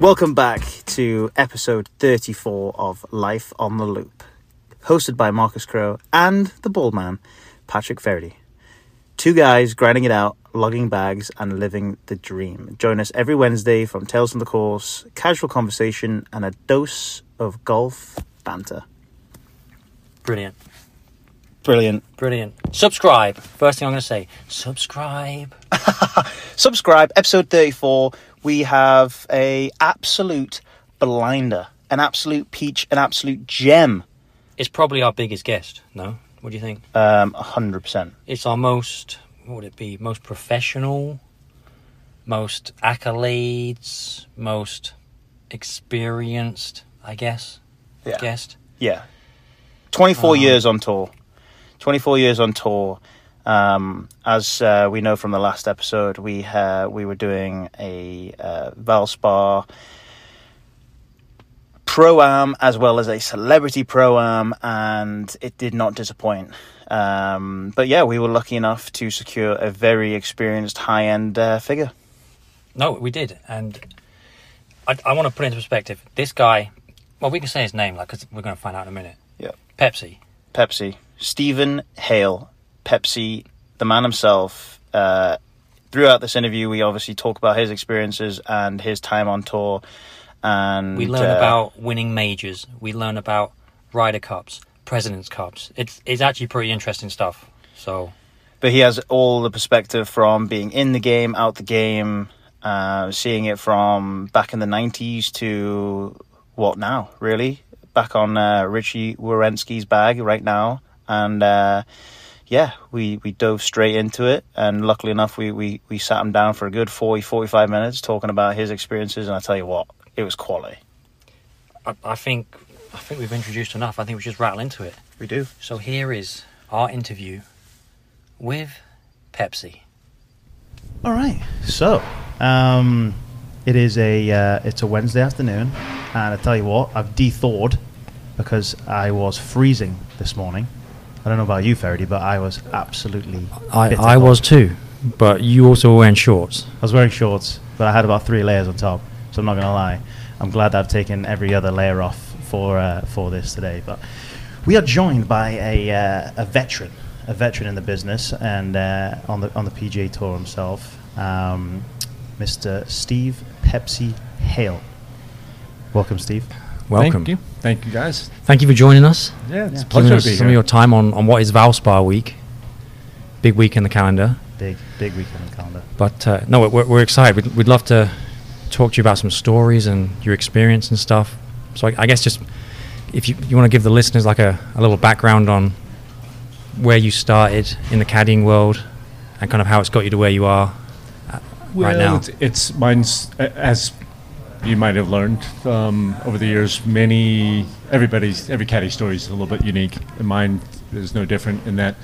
Welcome back to episode 34 of Life on the Loop, hosted by Marcus Crow and the bald man, Patrick Verity. Two guys grinding it out, lugging bags, and living the dream. Join us every Wednesday from Tales from the Course, casual conversation, and a dose of golf banter. Brilliant. Brilliant. Brilliant. Subscribe. First thing I'm going to say subscribe. Subscribe, episode 34. We have a absolute blinder, an absolute peach, an absolute gem. It's probably our biggest guest, no? What do you think? Um, 100%. It's our most, what would it be? Most professional, most accolades, most experienced, I guess, Yeah. guest. Yeah. 24 Um, years on tour. 24 years on tour. Um, as uh, we know from the last episode, we uh, we were doing a uh, Valspar pro am as well as a celebrity pro am, and it did not disappoint. Um, but yeah, we were lucky enough to secure a very experienced high end uh, figure. No, we did. And I, I want to put it into perspective. This guy, well, we can say his name, like, because we're going to find out in a minute. Yeah. Pepsi. Pepsi. Stephen Hale, Pepsi, the man himself. Uh, throughout this interview, we obviously talk about his experiences and his time on tour. And We learn uh, about winning majors. We learn about Ryder Cups, President's Cups. It's it's actually pretty interesting stuff. So but he has all the perspective from being in the game, out the game, uh, seeing it from back in the '90s to what now, really, back on uh, Richie Werenski's bag right now, and uh, yeah, we, we dove straight into it, and luckily enough, we, we, we sat him down for a good 40, 45 minutes talking about his experiences, and I tell you what, it was quality. I, I think I think we've introduced enough. I think we should just rattle into it. We do. So here is our interview with Pepsi. All right. So, um, it is a uh, it's a Wednesday afternoon, and I tell you what, I've de-thawed because I was freezing this morning. I don't know about you, Faraday, but I was absolutely. I, I cold. was too, but you also were wearing shorts. I was wearing shorts, but I had about three layers on top. So I'm not gonna lie. I'm glad that I've taken every other layer off for uh, for this today. But we are joined by a uh, a veteran, a veteran in the business, and uh, on the on the PGA Tour himself, um, Mr. Steve Pepsi Hale. Welcome, Steve. Welcome. Thank you. Guys. Thank you for joining us. Yeah, it's Yeah. a pleasure us to be some here. of your time on, on what is Valspar week. Big week in the calendar. Big big week in the calendar. But uh, no, we're, we're excited. We'd, we'd love to talk to you about some stories and your experience and stuff. So I, I guess just if you, you want to give the listeners like a, a little background on where you started in the caddying world and kind of how it's got you to where you are uh, right now. It's, it's mine's as you might have learned um, over the years. Many everybody's every caddy story is a little bit unique, and mine is no different in that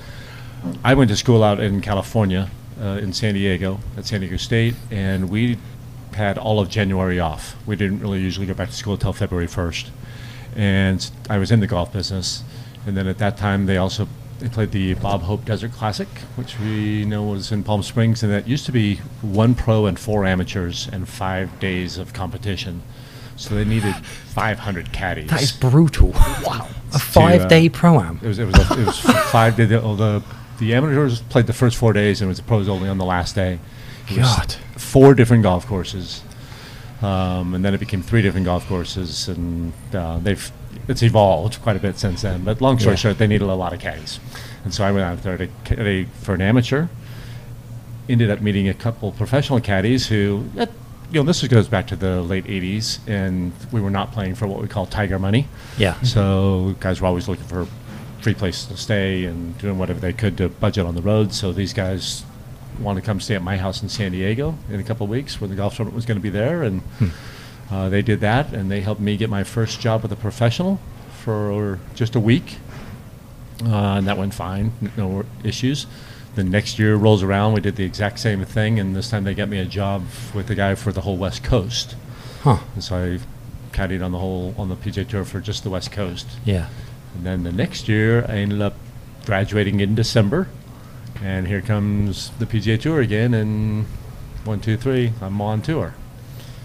I went to school out in California, uh, in San Diego, at San Diego State, and we had all of January off. We didn't really usually go back to school until February first, and I was in the golf business, and then at that time they also they played the Bob Hope Desert Classic, which we know was in Palm Springs, and that used to be one pro and four amateurs and five days of competition. So they needed 500 caddies. that is brutal. Wow. A uh, five day pro am. It was it was a, it was five days. The, the the amateurs played the first four days, and it was the pros only on the last day. It was God. four different golf courses, um, and then it became three different golf courses, and uh, they've it's evolved quite a bit since then. But long story Yeah. short, they needed a lot of caddies, and so I went out there to caddy for an amateur. Ended up meeting a couple professional caddies who. you know, this goes back to the late '80s, and we were not playing for what we call tiger money. Yeah. So guys were always looking for free places to stay and doing whatever they could to budget on the road. So these guys wanted to come stay at my house in San Diego in a couple of weeks when the golf tournament was going to be there, and hmm. Uh, they did that, and they helped me get my first job with a professional for just a week, uh, and that went fine, no issues. The next year rolls around, we did the exact same thing, and this time they got me a job with the guy for the whole West Coast. Huh. And so I caddied on the whole on the PJ Tour for just the West Coast. Yeah. And then the next year, I ended up graduating in December, and here comes the PGA Tour again. And one, two, three, I'm on tour.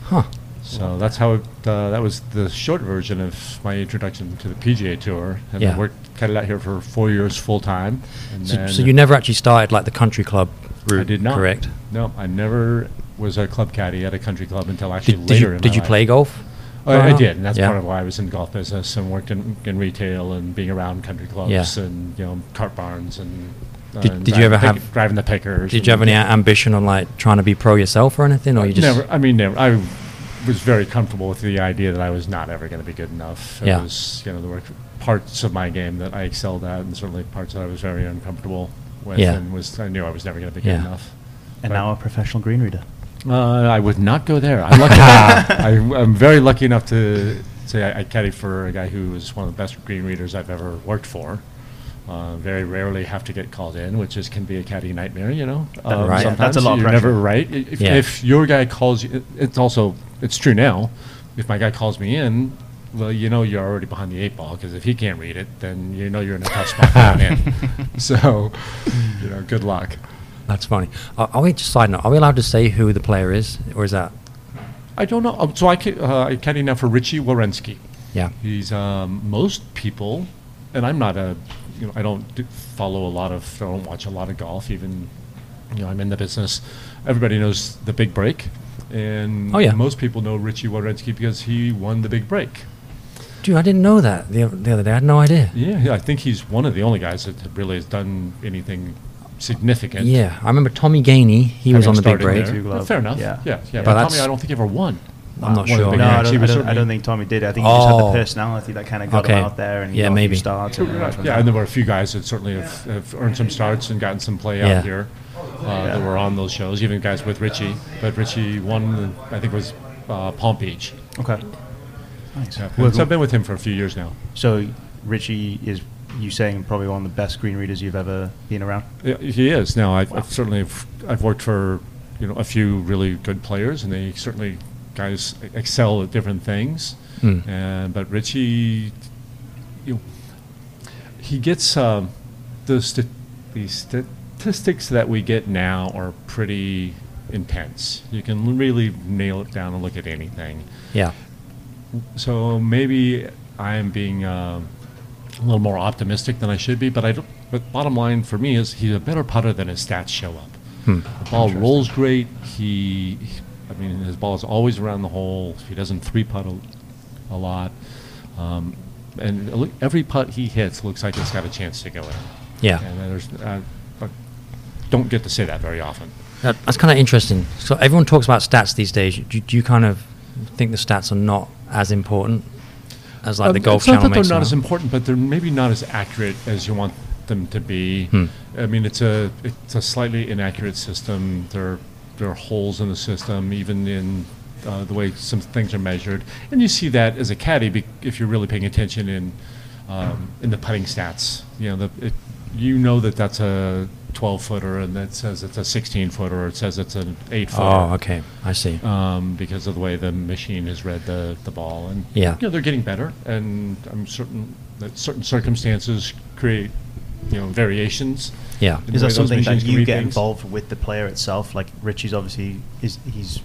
Huh. So that's how it, uh, that was the short version of my introduction to the PGA Tour. And Yeah. I worked kind of out here for four years full time. So, so you never actually started like the country club route, I did not. correct? No, I never was a club caddy at a country club until actually Did, did later you in did you play golf? Oh, I did, and that's Yeah. part of why I was in the golf business and worked in, in retail and being around country clubs Yeah. and you know cart barns and. uh, Did- did you ever the have- driving the pickers? Did you have any ambition on like trying to be pro yourself or anything, or you just never. I mean, never. I was very comfortable with the idea that I was not ever going to be good enough. It Yeah. was, you know, there were parts of my game that I excelled at, and certainly parts that I was very uncomfortable with, Yeah. and was I knew I was never going to be good Yeah. enough. And Right. now a professional green reader. Uh, I would not go there. I'm lucky. I, I'm very lucky enough to say I, I caddy for a guy who was one of the best green readers I've ever worked for. Uh, very rarely have to get called in, which is can be a caddy nightmare. You know, Um, Right. Yeah, that's a sometimes lot You're never right. If, Yeah. if your guy calls you, it's also it's true now. If my guy calls me in, well, you know you're already behind the eight ball because if he can't read it, then you know you're in a tough spot going in. So, you know, good luck. That's funny. Are, are we just side note? Are we allowed to say who the player is, or is that? I don't know. Um, So I can, uh, I caddy now for Richie Werenski. Yeah. He's um, most people, and I'm not a, you know, I don't do follow a lot of, I don't watch a lot of golf. Even, you know, I'm in the business. Everybody knows the Big Break, and Oh, yeah. most people know Richie Werenski because he won the Big Break. Dude, I didn't know that the, the other day. I had no idea. Yeah, yeah, I think he's one of the only guys that really has done anything significant. Yeah, I remember Tommy Gainey. He was on the big break. there. Two glove. Well, fair enough. Yeah. Yeah, yeah. But But, Tommy, I don't think he ever won. I'm not One of the sure. No, I don't, I, don't, I don't think Tommy did. I think he just had Oh. the personality that kind of got Okay. him out there and he Yeah, got a few maybe. starts. and everything Yeah, and there were a few guys that certainly have, have earned some starts and gotten some play Yeah. out here uh, that were on those shows, even guys with Richie. But Richie won, I think, was uh, Palm Beach. Okay. Nice. Yeah. Well, So I've been with him for a few years now. So Richie is you saying probably one of the best green readers you've ever been around? Yeah, he is now. I've, I've certainly have, I've worked for you know a few really good players, and they certainly guys excel at different things. Hmm. And but Richie, you know, he gets um, the st- the statistics that we get now are pretty intense. You can really nail it down and look at anything. Yeah. So maybe I am being uh, a little more optimistic than I should be, but I don't. But bottom line for me is he's a better putter than his stats show up. Hmm. The ball rolls great. He, I mean, his ball is always around the hole. He doesn't three putt a, a lot, um, and every putt he hits looks like it's got a chance to go in. Yeah. And there's, uh, I don't get to say that very often. That, that's kind of interesting. So everyone talks about stats these days. Do, do you kind of think the stats are not as important as like the Um, Golf it's not that they're not as important, but they're maybe not as accurate as you want them to be. Hmm. I mean, it's a it's a slightly inaccurate system. There there are holes in the system, even in uh, the way some things are measured, and you see that as a caddy be, if you're really paying attention in um, in the putting stats. You know, the, it, you know that that's a 12 footer, and that says it's a 16 footer, or it says it's an 8 footer Oh, okay. I see. um, because of the way the machine has read the, the ball. And Yeah. you know, they're getting better, and I'm certain that certain circumstances create you know variations. Yeah. in Is that those something that machines can you get things. involved with the player itself? Like Richie's obviously is he's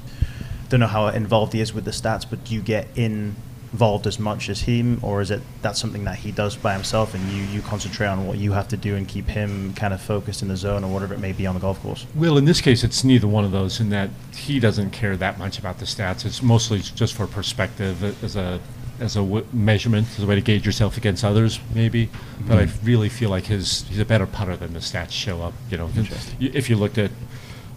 don't know how involved he is with the stats, but do you get involved as much as him, or is it that's something that he does by himself, and you you concentrate on what you have to do and keep him kind of focused in the zone or whatever it may be on the golf course? Well, in this case, it's neither one of those. In that he doesn't care that much about the stats. It's mostly just for perspective, uh, as a as a w- measurement, as a way to gauge yourself against others, maybe. But I really feel like his he's a better putter than the stats show up. You know, if you looked at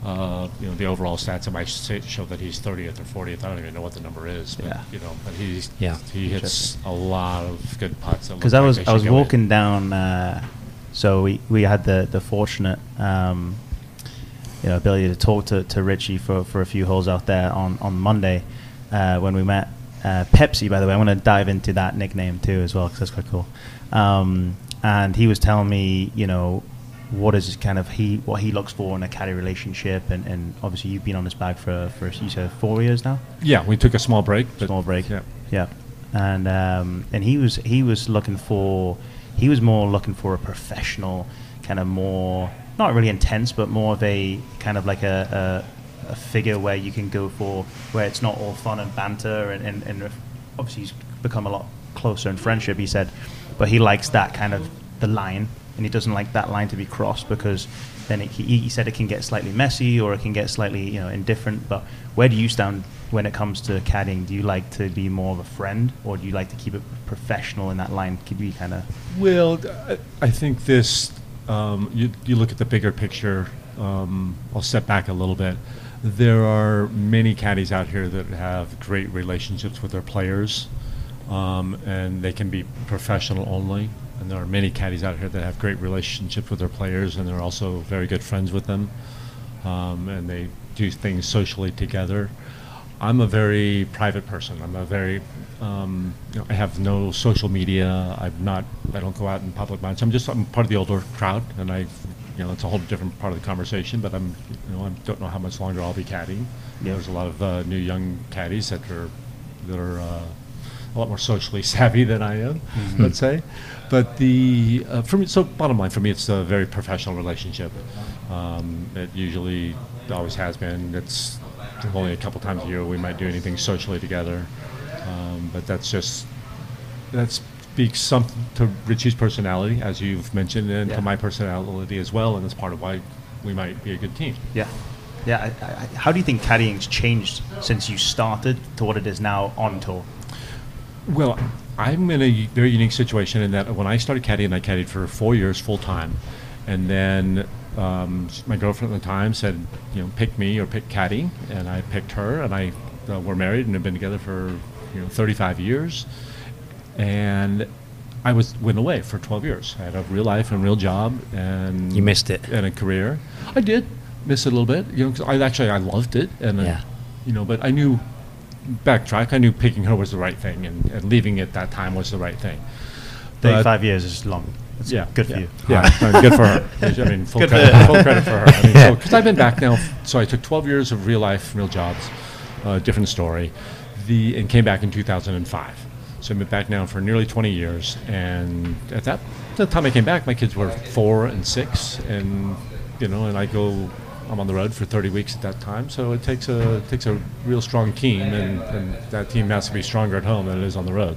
uh, you know the overall stats, it might show that he's 30th or 40th. I don't even know what the number is, but Yeah. you know, but he's Yeah. he hits a lot of good putts. Because I was they I was go in. walking down, uh, so we, we had the the fortunate um, you know ability to talk to, to Richie for, for a few holes out there on on Monday uh, when we met. Uh, Pepsi, by the way, I want to dive into that nickname too as well because that's quite cool. Um, and he was telling me, you know, what is kind of he what he looks for in a caddy relationship, and, and obviously you've been on this bag for for you said four years now Yeah, we took a small break. Small break. Yeah. yeah. And um, and he was he was looking for he was more looking for a professional kind of more not really intense but more of a kind of like a, a a figure where you can go for where it's not all fun and banter and, and, and obviously he's become a lot closer in friendship. He said, but he likes that kind of the line, and he doesn't like that line to be crossed because then it, he, he said it can get slightly messy or it can get slightly you know indifferent. But where do you stand when it comes to caddying? Do you like to be more of a friend, or do you like to keep it professional in that line? Could be kind of Well, I- think this, um, you, you look at the bigger picture, um, I'll step back a little bit. There are many caddies out here that have great relationships with their players, um, and they can be professional only. And there are many caddies out here that have great relationships with their players, and they're also very good friends with them, um, and they do things socially together. I'm a very private person. I'm a very, um, you know, I have no social media. I'm not, I don't go out in public much. I'm just, I'm part of the older crowd, and I, you know, it's a whole different part of the conversation. But I'm, you know, I don't know how much longer I'll be caddying. Yeah. There's a lot of uh, new young caddies that are, that are uh, a lot more socially savvy than I am, let's say. But the uh, for me, so bottom line for me, it's a very professional relationship. Um, it usually always has been. It's only a couple times a year we might do anything socially together, um, but that's just that speaks something to Richie's personality, as you've mentioned, and Yeah. to my personality as well, and that's part of why we might be a good team. yeah. Yeah, I, I, how do you think caddying's changed since you started to what it is now on tour? Well, I'm in a very unique situation in that when I started caddying, I caddied for four years full time, and then um, my girlfriend at the time said, you know, pick me or pick caddy, and I picked her, and I uh, we're married and have been together for you know 35 years, and I was went away for 12 years. I had a real life and real job, and You missed it. and a career. I did miss it a little bit, you know. I actually I loved it, and uh, Yeah. you know, but I knew backtrack. I knew picking her was the right thing, and, and leaving at that time was the right thing. But- 35 years is long. It's yeah, good yeah, for you. Yeah, I mean, good for her. I mean, full credit, for- full credit for her. I mean, because I've been back now. So I took 12 years of real life, real jobs, uh, different story, the and came back in 2005. So I've been back now for nearly 20 years, and at that the time I came back, my kids were four and six, and you know, and I go. I'm on the road for 30 weeks at that time, so it takes a it takes a real strong team, and, and that team has to be stronger at home than it is on the road.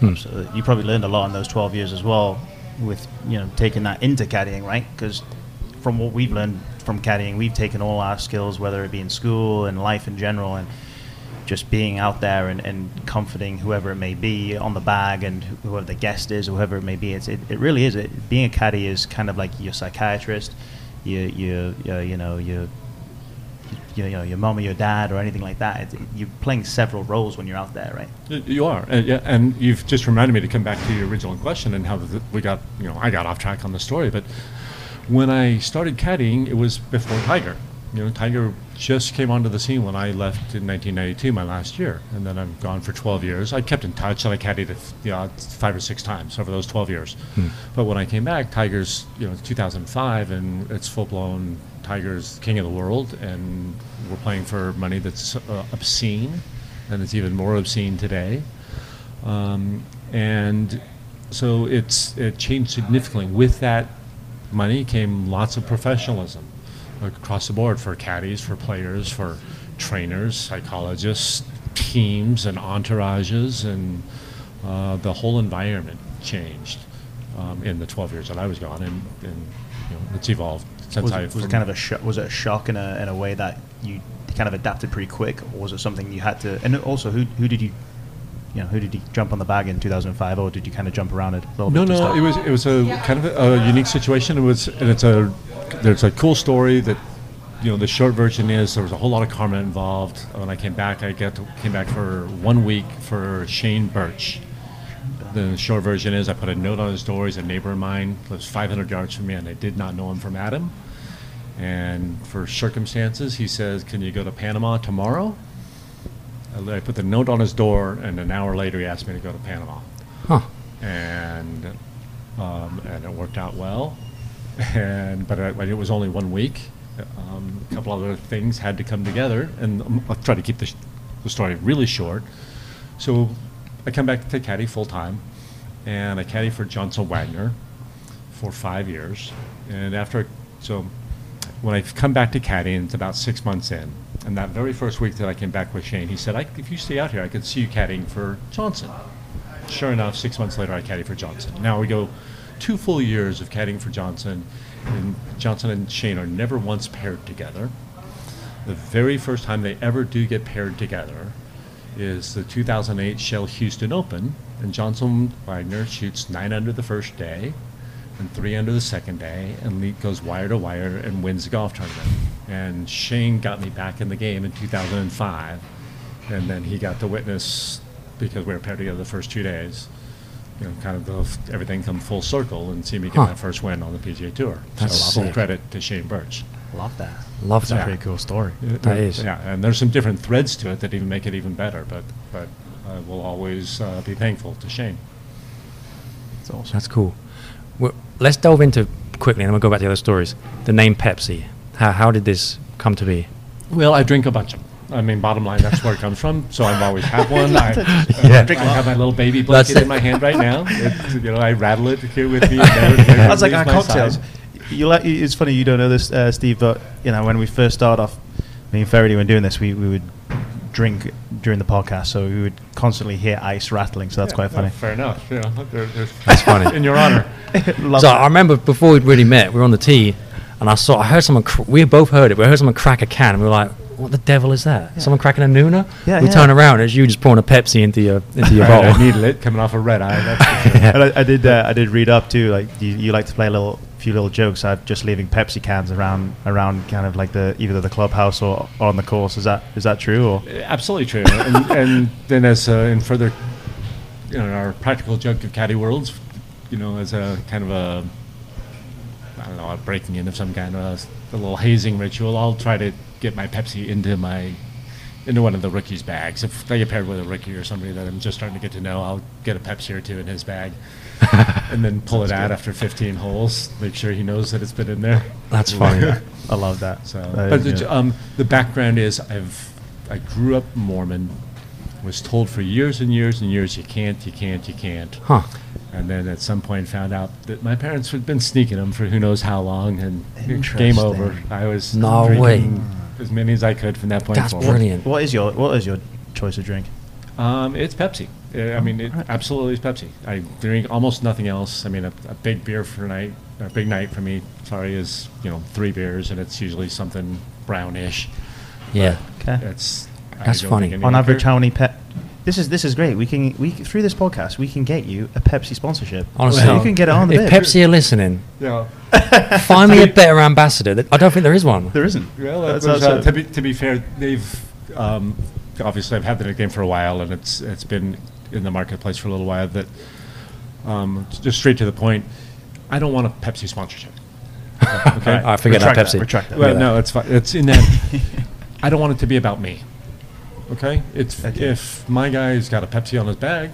Hmm. So you probably learned a lot in those 12 years as well with, you know, taking that into caddying, right? Because from what we've learned from caddying, we've taken all our skills, whether it be in school and life in general, and just being out there and, and comforting whoever it may be on the bag and whoever the guest is or whoever it may be. It's, it, it really is. It, being a caddy is kind of like your psychiatrist, your, your, your you know, your you know, your mom or your dad or anything like that. It's, you're playing several roles when you're out there, right? You are, and, yeah, and you've just reminded me to come back to your original question and how the, we got, you know, I got off track on the story. But when I started caddying, it was before Tiger. You know, Tiger just came onto the scene when I left in 1992, my last year, and then I'm gone for 12 years. I kept in touch, and I caddied it, you know, five or six times over those 12 years. But when I came back, Tiger's, you know, 2005, and it's full blown. Tiger's king of the world, and we're playing for money that's uh, obscene, and it's even more obscene today. Um, and so it's it changed significantly. With that money came lots of professionalism across the board for caddies, for players, for trainers, psychologists, teams, and entourages, and uh, the whole environment changed um, in the 12 years that I was gone, and, and you know, it's evolved since was I. it, was it kind of a shock? Was it a shock in a, in a way that you kind of adapted pretty quick, or was it something you had to? And also, who who did you, you know, who did you jump on the bag in 2005, or did you kind of jump around it a little No, bit? to no, it was it was a kind of a, a unique situation. It was, and it's a there's a cool story that you know the short version is there was a whole lot of karma involved. When I came back, I got to, came back for one week for Shane Bertsch. The short version is I put a note on his door. He's a neighbor of mine, lives 500 yards from me, and I did not know him from Adam. And for circumstances, he says, "Can you go to Panama tomorrow?" I I put the note on his door, and an hour later, he asked me to go to Panama Huh. and um, and it worked out well. And but I, it was only one week. Um, a couple other things had to come together, and I'll try to keep the, sh- the story really short. So I come back to caddy full time, and I caddy for Johnson Wagner for five years. And after, so when I come back to caddy, it's about six months in, and that very first week that I came back with Shane, he said, "If you stay out here, I could see you caddying for Johnson." Sure enough, six months later, I caddy for Johnson. Now we go two full years of caddying for Johnson, and Johnson and Shane are never once paired together. The very first time they ever do get paired together is the 2008 Shell Houston Open, and Johnson Wagner shoots nine under the first day and three under the second day, and le- goes wire to wire and wins the golf tournament. And Shane got me back in the game in 2005, and then he got to witness because we were paired together the first two days. You know, kind of the, everything come full circle and see me get Huh. that first win on the PGA Tour. That's so full sick. credit to Shane Bertsch. Love that. Love That's a that. pretty cool story. That is. Yeah, and there's some different threads to it that even make it even better. But but I will always uh, be thankful to Shane. That's awesome. That's cool. Well, let's delve into quickly, and then we'll go back to the other stories. The name Pepsi. How, how did this come to be? Well, I drink a bunch of them. I mean, bottom line, that's where it comes from. So I've always had one. I, Yeah. I have my little baby blanket it. in my hand right now. It, you know, I rattle it here with me. and never- never That's like our cocktails. You like? It's funny you don't know this, uh, Steve, but you know when we first started off, me and Ferry when doing this, we, we would drink during the podcast, so we would constantly hear ice rattling. So that's Yeah, quite no, funny. fair enough. You know, there- That's funny. In your honor. So that. I remember before we'd really met, we were on the tee, and I saw, I heard someone, cr- we both heard it, but I heard someone crack a can, and we were like, what the devil is that? Someone cracking a Nuna? Yeah, we yeah. turn around, and it's you just pouring a Pepsi into your, into your I, bottle. I needle it coming off a red eye. That's for sure. And I, I did. Uh, I did read up too. Like you, you like to play a little, few little jokes. I'm just leaving Pepsi cans around, around kind of like the either the clubhouse or, or on the course. Is that is that true? Or Absolutely true. and, and then, as uh, in further, you know, our practical joke of caddy worlds, you know, as a kind of a, I don't know, a breaking in of some kind of a, a little hazing ritual, I'll try to get my Pepsi into my, into one of the rookies' bags. If I get paired with a rookie or somebody that I'm just starting to get to know, I'll get a Pepsi or two in his bag. and then pull it out after 15 holes. Make sure he knows that it's been in there. That's funny. I love that. So, Uh, but the, um, the background is I've I grew up Mormon, was told for years and years and years you can't, you can't, you can't, Huh. and then at some point found out that my parents had been sneaking them for who knows how long, and game over. I was No way. As many as I could from that point That's forward. brilliant. what is your what is your choice of drink? Um, it's Pepsi. Uh, I mean, it absolutely is Pepsi. I drink almost nothing else. I mean, a, a big beer for a night, a big night for me. Sorry, is you know three beers, and it's usually something brownish. Yeah. Okay. It's I That's don't funny. drink any On liquor. average, how many pet? This is this is great. We can we through this podcast we can get you a Pepsi sponsorship. Honestly, you can get it on the if bib. Pepsi are listening, Yeah. find me a better ambassador. I don't think there is one. There isn't. Well, That's that was, also- uh, to be to be fair, they've um, obviously I've had the game for a while, and it's it's been in the marketplace for a little while. That um, just straight to the point, I don't want a Pepsi sponsorship. Okay. I forget Retract that that, Pepsi. retract that. Well, Yeah. no, it's fine. It's in that. I don't want it to be about me. Okay, it's Okay. if my guy's got a Pepsi on his bag,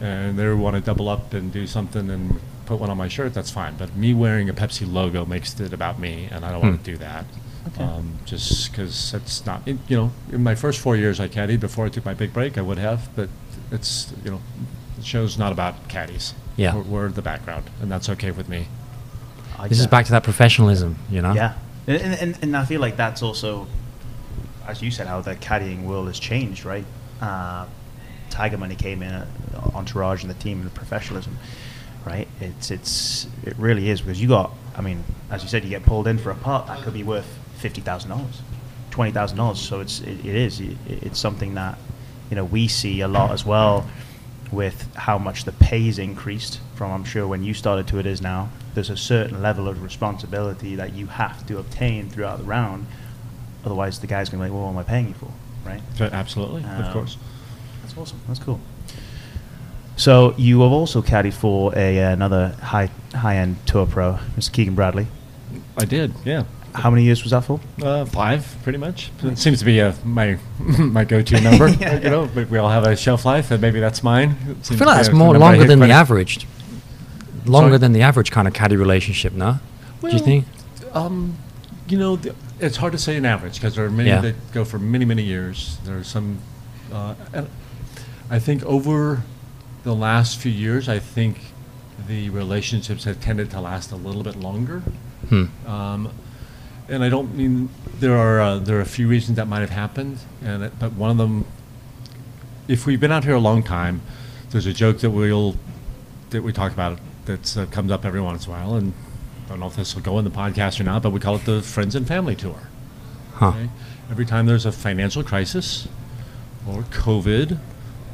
and they want to double up and do something and put one on my shirt, that's fine. But me wearing a Pepsi logo makes it about me, and I don't want Hmm. to do that. Okay. Um, just because it's not, it, you know, in my first four years I caddied before I took my big break, I would have, but it's, you know, the show's not about caddies. Yeah. We're, we're the background, and that's okay with me. I This is get- back to that professionalism, you know? Yeah, and, and, and, and I feel like that's also, as you said, how the caddying world has changed, right? Uh, Tiger Money came in, uh, Entourage and the team and the professionalism, right? It's it's it really is because you got, I mean, as you said, you get pulled in for a putt that could be worth fifty thousand dollars, twenty thousand dollars. So it's it, it is it, it's something that you know we see a lot as well with how much the pay's increased from I'm sure when you started to it is now. There's a certain level of responsibility that you have to obtain throughout the round. Otherwise, the guy's going to be like, well, what am I paying you for? Right? So absolutely, of Um, course. That's awesome. That's cool. So you have also caddied for a uh, another high high end tour pro, Mr. Keegan Bradley. I did, yeah. How many years was that for? Uh, five, pretty much. It seems to be uh, my my go-to number. Yeah, you yeah. know, we all have a shelf life, and maybe that's mine. I feel like that's more longer than the quite average. Longer Sorry? than the average kind of caddy relationship, no? Do you think? Um, you know, th- it's hard to say an average because there are many Yeah. that go for many, many years. There are some. Uh, and I think over the last few years, I think the relationships have tended to last a little bit longer. Hmm. Um, and I don't mean there are uh, there are a few reasons that might have happened, and it, but one of them, if we've been out here a long time, there's a joke that we'll that we talk about that uh, comes up every once in a while, and I don't know if this will go in the podcast or not, but we call it the friends and family tour. Huh. Okay? Every time there's a financial crisis, or COVID,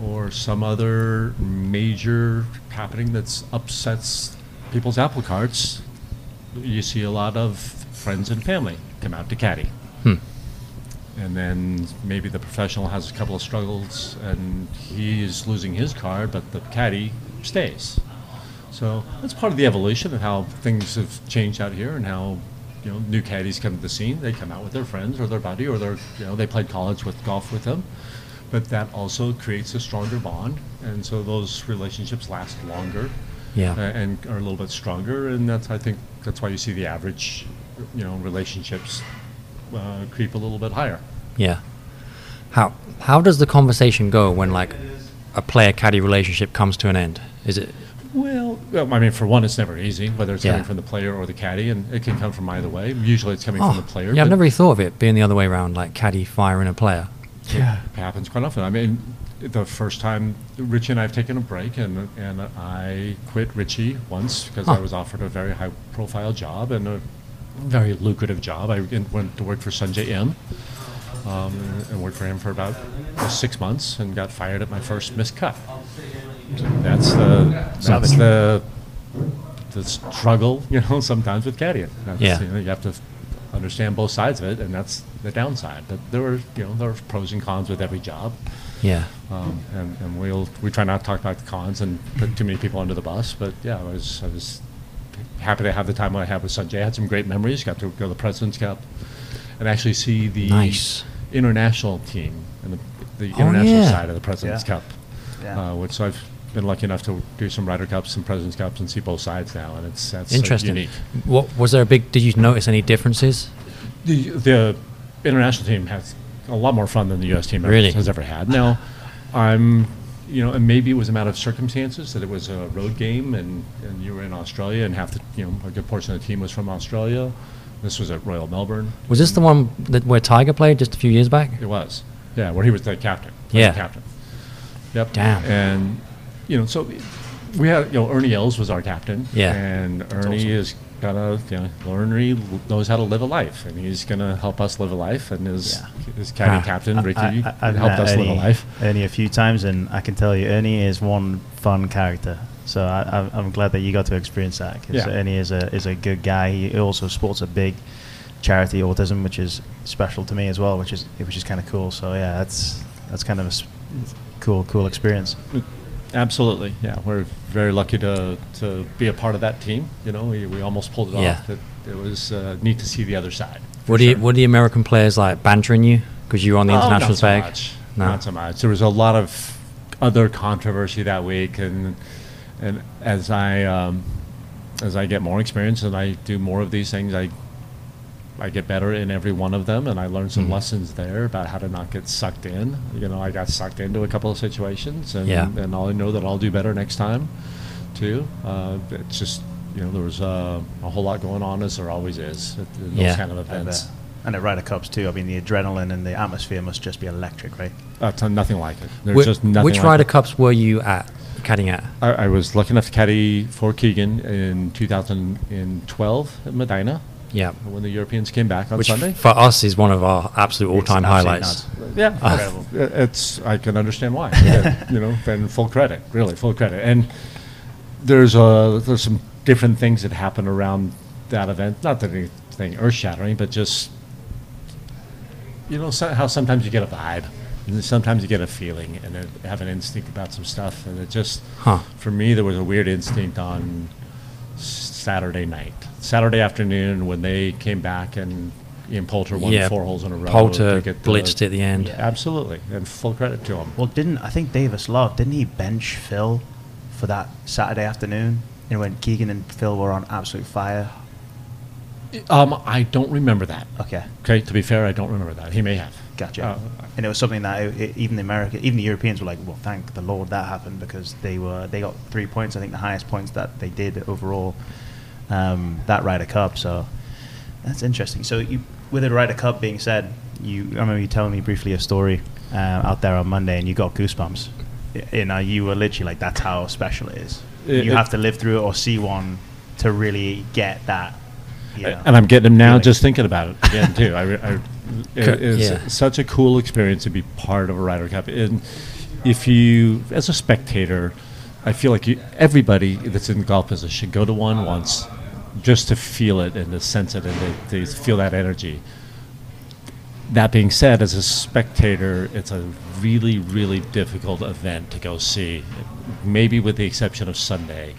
or some other major happening that upsets people's apple carts, you see a lot of friends and family come out to caddy. Hmm. And then maybe the professional has a couple of struggles and he is losing his card, but the caddy stays. So that's part of the evolution of how things have changed out here and how you know new caddies come to the scene. They come out with their friends or their buddy or their you know they played college with golf with them, but that also creates a stronger bond, and so those relationships last longer Yeah. uh, and are a little bit stronger. And that's I think that's why you see the average you know relationships uh, creep a little bit higher. Yeah. How how does the conversation go when like a player caddy relationship comes to an end? Is it Well, well, I mean, for one, it's never easy, whether it's Yeah. coming from the player or the caddy, and it can come from either way. Usually, it's coming Oh, from the player. yeah, I've but never really thought of it being the other way around, like caddy firing a player. Yeah, it happens quite often. I mean, the first time Richie and I have taken a break, and and I quit Richie once because I Huh. was offered a very high-profile job and a very lucrative job. I in- went to work for Sungjae Im. Um, and worked for him for about six months, and got fired at my first missed cut. That's the that's the the struggle, you know, sometimes with caddying. That's, Yeah. you, know, you have to understand both sides of it, and that's the downside. But there are, you know, there are pros and cons with every job, Yeah. um, and, and we'll we try not to talk about the cons and put too many people under the bus. But yeah, I was I was happy to have the time I had with Sungjae. I had some great memories. Got to go to the President's Cup and actually see the Nice. international team and the, the Oh, international yeah. side of the President's Yeah. Cup, Yeah. uh, which I've been lucky enough to do some Ryder Cups and President's Cups and see both sides now, and it's that's uh, Interesting. unique. What was there a big? Did you notice any differences? The, the international team has a lot more fun than the U.S. team Really? has ever had. Now, I'm, you know, and maybe it was a matter of circumstances that it was a road game, and, and you were in Australia, and half the, you know, a good portion of the team was from Australia. This was at Royal Melbourne. Was this the one that where Tiger played just a few years back? It was, yeah, where he was the captain. Yeah. the captain. Yep. Damn. And you know, so we had, you know, Ernie Els was our captain. Yeah. And Ernie awesome. is gonna, you know, Ernie knows how to live a life, and he's gonna help us live a life. And his Yeah. his caddy Ah. captain Ricci I, I, I've helped us live a life. Ernie a few times, and I can tell you, Ernie is one fun character. So I, I'm- I'm glad that you got to experience that because Yeah. Ernie is a is a good guy. He also sports a big charity autism, which is special to me as well, which is which is kind of cool. So yeah, that's that's kind of a cool cool experience. Absolutely, yeah. We're very lucky to, to be a part of that team. You know, we, we almost pulled it Yeah. off. It, it was uh, neat to see the other side. for Were the sure. were the American players like bantering you because you were on the Oh, international not so bag? Much. No. Not so much. There was a lot of other controversy that week, and and as I um, as I get more experience and I do more of these things, I I get better in every one of them, and I learned some Mhm. lessons there about how to not get sucked in. You know, I got sucked into a couple of situations, and Yeah. and I know that I'll do better next time, too. Uh, it's just you know there was uh, a whole lot going on as there always is at in those Yeah. kind of And, uh, events. and at Ryder Cups too. I mean, the adrenaline and the atmosphere must just be electric, right? Uh, t- nothing like it. There's Whi- just nothing. which like Ryder it. Cups were you at caddying at? I, I was lucky enough to caddy for Keegan in 2012 at Medinah Yeah. when the Europeans came back on Which Sunday. for us is one of our absolute all-time highlights. nuts. Yeah, Incredible. uh, it's I can understand why. Yeah, you know, and full credit, really full credit. And there's a there's some different things that happen around that event. Not that anything earth shattering, but just you know so, how sometimes you get a vibe, and sometimes you get a feeling, and then have an instinct about some stuff, and it just Huh. for me there was a weird instinct on Saturday night, Saturday afternoon when they came back and Ian Poulter won Yeah, four holes in a row. Poulter to get the- blitzed at the end. Yeah. Absolutely, and full credit to him. Well, didn't I think Davis Love didn't he bench Phil for that Saturday afternoon? You know, when Keegan and Phil were on absolute fire. Um, I don't remember that. Okay, Okay, to be fair, I don't remember that. He may have. gotcha. Uh, and it was something that it, it- even the America, even the Europeans were like, "Well, thank the Lord that happened," because they were they got three points. I think the highest points that they did overall um, that Ryder Cup. So That's interesting. So, you, with the Ryder Cup being said, you I remember you telling me briefly a story uh, out there on Monday, and you got goosebumps. You know, you were literally like, "That's how special it is." It- you it- have to live through it or see one to really get that. You know, and I'm getting them now feeling. just thinking about it again too. I, I, it Co- yeah. such a cool experience to be part of a Ryder Cup. And if you, as a spectator, I feel like you, everybody that's in the golf business should go to one once, just to feel it and to sense it and to, to feel that energy. That being said, as a spectator, it's a really, really difficult event to go see. Maybe with the exception of Sunday,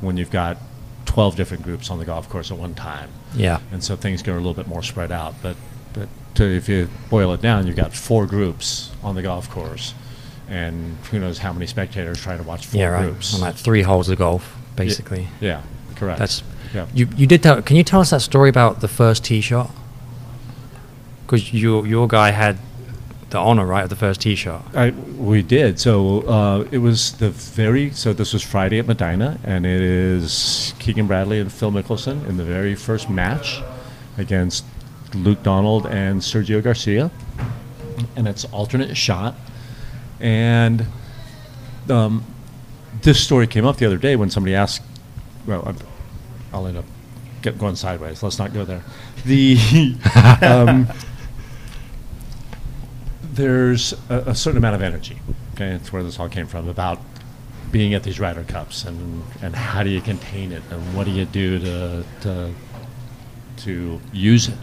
when you've got 12 different groups on the golf course at one time Yeah. and so things get a little bit more spread out. But but to, if you boil it down, you've got four groups on the golf course, and who knows how many spectators trying to watch four yeah, right. groups. On like three holes of golf, basically. Yeah, correct. That's yeah. you. You did tell. Can you tell us that story about the first tee shot? Because your your guy had the honor, right, of the first tee shot. I, we did. So uh, it was the very. So this was Friday at Medinah, and it is Keegan Bradley and Phil Mickelson in the very first match against Luke Donald and Sergio Garcia, and it's alternate shot. And um, this story came up the other day when somebody asked. Well, I'm, I'll end up get, going sideways. Let's not go there. The um, there's a, a certain amount of energy. Okay, that's where this all came from about being at these Ryder Cups and and how do you contain it and what do you do to to to use it.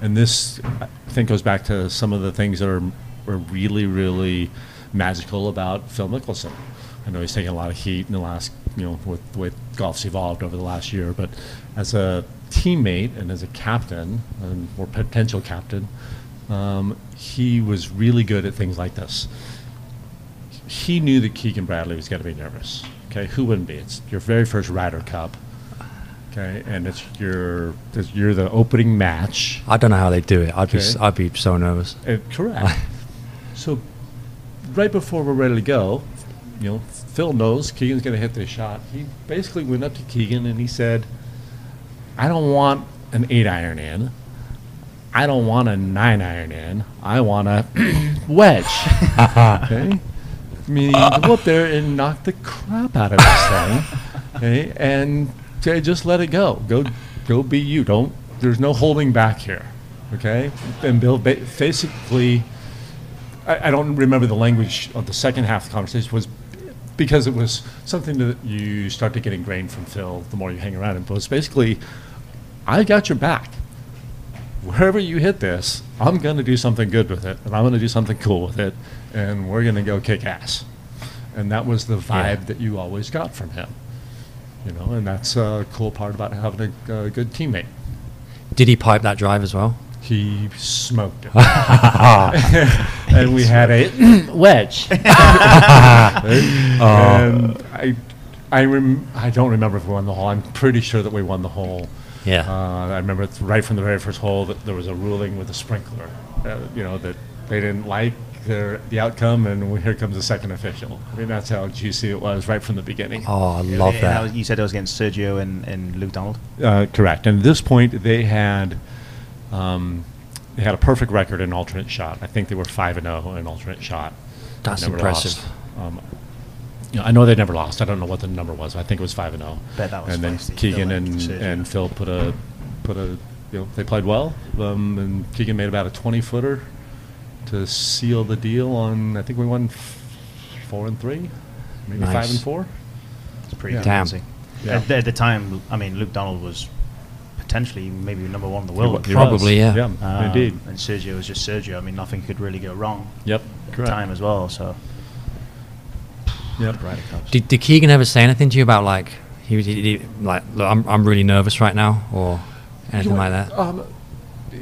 And this, I think, goes back to some of the things that are, are really, really magical about Phil Mickelson. I know he's taken a lot of heat in the last, you know, with the way golf's evolved over the last year, but as a teammate and as a captain, and, or potential captain, um, he was really good at things like this. He knew that Keegan Bradley was going to be nervous. Okay, who wouldn't be? It's your very first Ryder Cup. Okay, and it's your it's, you're the opening match. I don't know how they do it. I'd be. I'd be so nervous. Uh, correct. so, right before we're ready to go, you know, Phil knows Keegan's going to hit this shot. He basically went up to Keegan and he said, "I don't want an eight iron in. I don't want a nine iron in. I want a wedge." okay. Meaning, go up there and knock the crap out of this thing, okay, and just let it go. Go, go, be you. Don't. There's no holding back here, okay. And Bill ba- basically, I don't remember the language of the second half of the conversation was because it was something that you start to get ingrained from Phil the more you hang around him. But it's basically, I got your back. Wherever you hit this, I'm going to do something good with it, and I'm going to do something cool with it, and we're going to go kick ass. And that was the vibe that you always got from him. You know, and that's a cool part about having a, a good teammate. Did he pipe that drive as well? He smoked it. and we had a wedge. And I, I, rem- I don't remember if we won the hole. I'm pretty sure that we won the hole. Yeah. Uh, I remember it's right from the very first hole that there was a ruling with a sprinkler, uh, you know, that they didn't like their, the outcome, and here comes the second official. I mean, that's how juicy it was right from the beginning. oh, I love And that. was- you said it was against Sergio and, and Luke Donald. Uh, correct. And at this point, they had um, they had a perfect record in alternate shot. I think they were five and zero in alternate shot. That's Never impressive. Um, you know, I know they never lost. I don't know what the number was. I think it was five and zero. Bet that was And then Keegan and, and and Phil put a put a you know they played well. Um, and Keegan made about a twenty footer to seal the deal on. I think we won f- four and three, maybe five and four. It's pretty Yeah. Damn. Yeah. At, at the time, I mean, Luke Donald was potentially maybe number one in the world. wa- he the was. Probably, yeah. Yeah, Um, indeed. And Sergio was just Sergio. I mean, nothing could really go wrong Yep. Correct. time as well. So, Yep. Ryder Cups. Did, did Keegan ever say anything to you about like he was he, he- like look, I'm I'm really nervous right now or anything You like that? Um,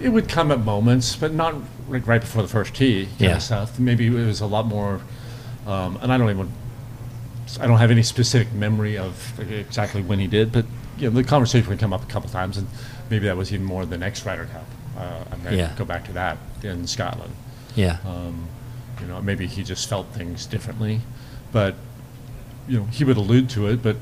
it would come at moments, but not like right before the first tee kind Yeah. of stuff. Maybe it was a lot more, um, and I don't even, I don't have any specific memory of exactly when he did, but you know, the conversation would come up a couple times, and maybe that was even more the next Ryder Cup. Uh, I'm going to Yeah. go back to that in Scotland. yeah. Um, you know, maybe he just felt things differently, but you know, he would allude to it. But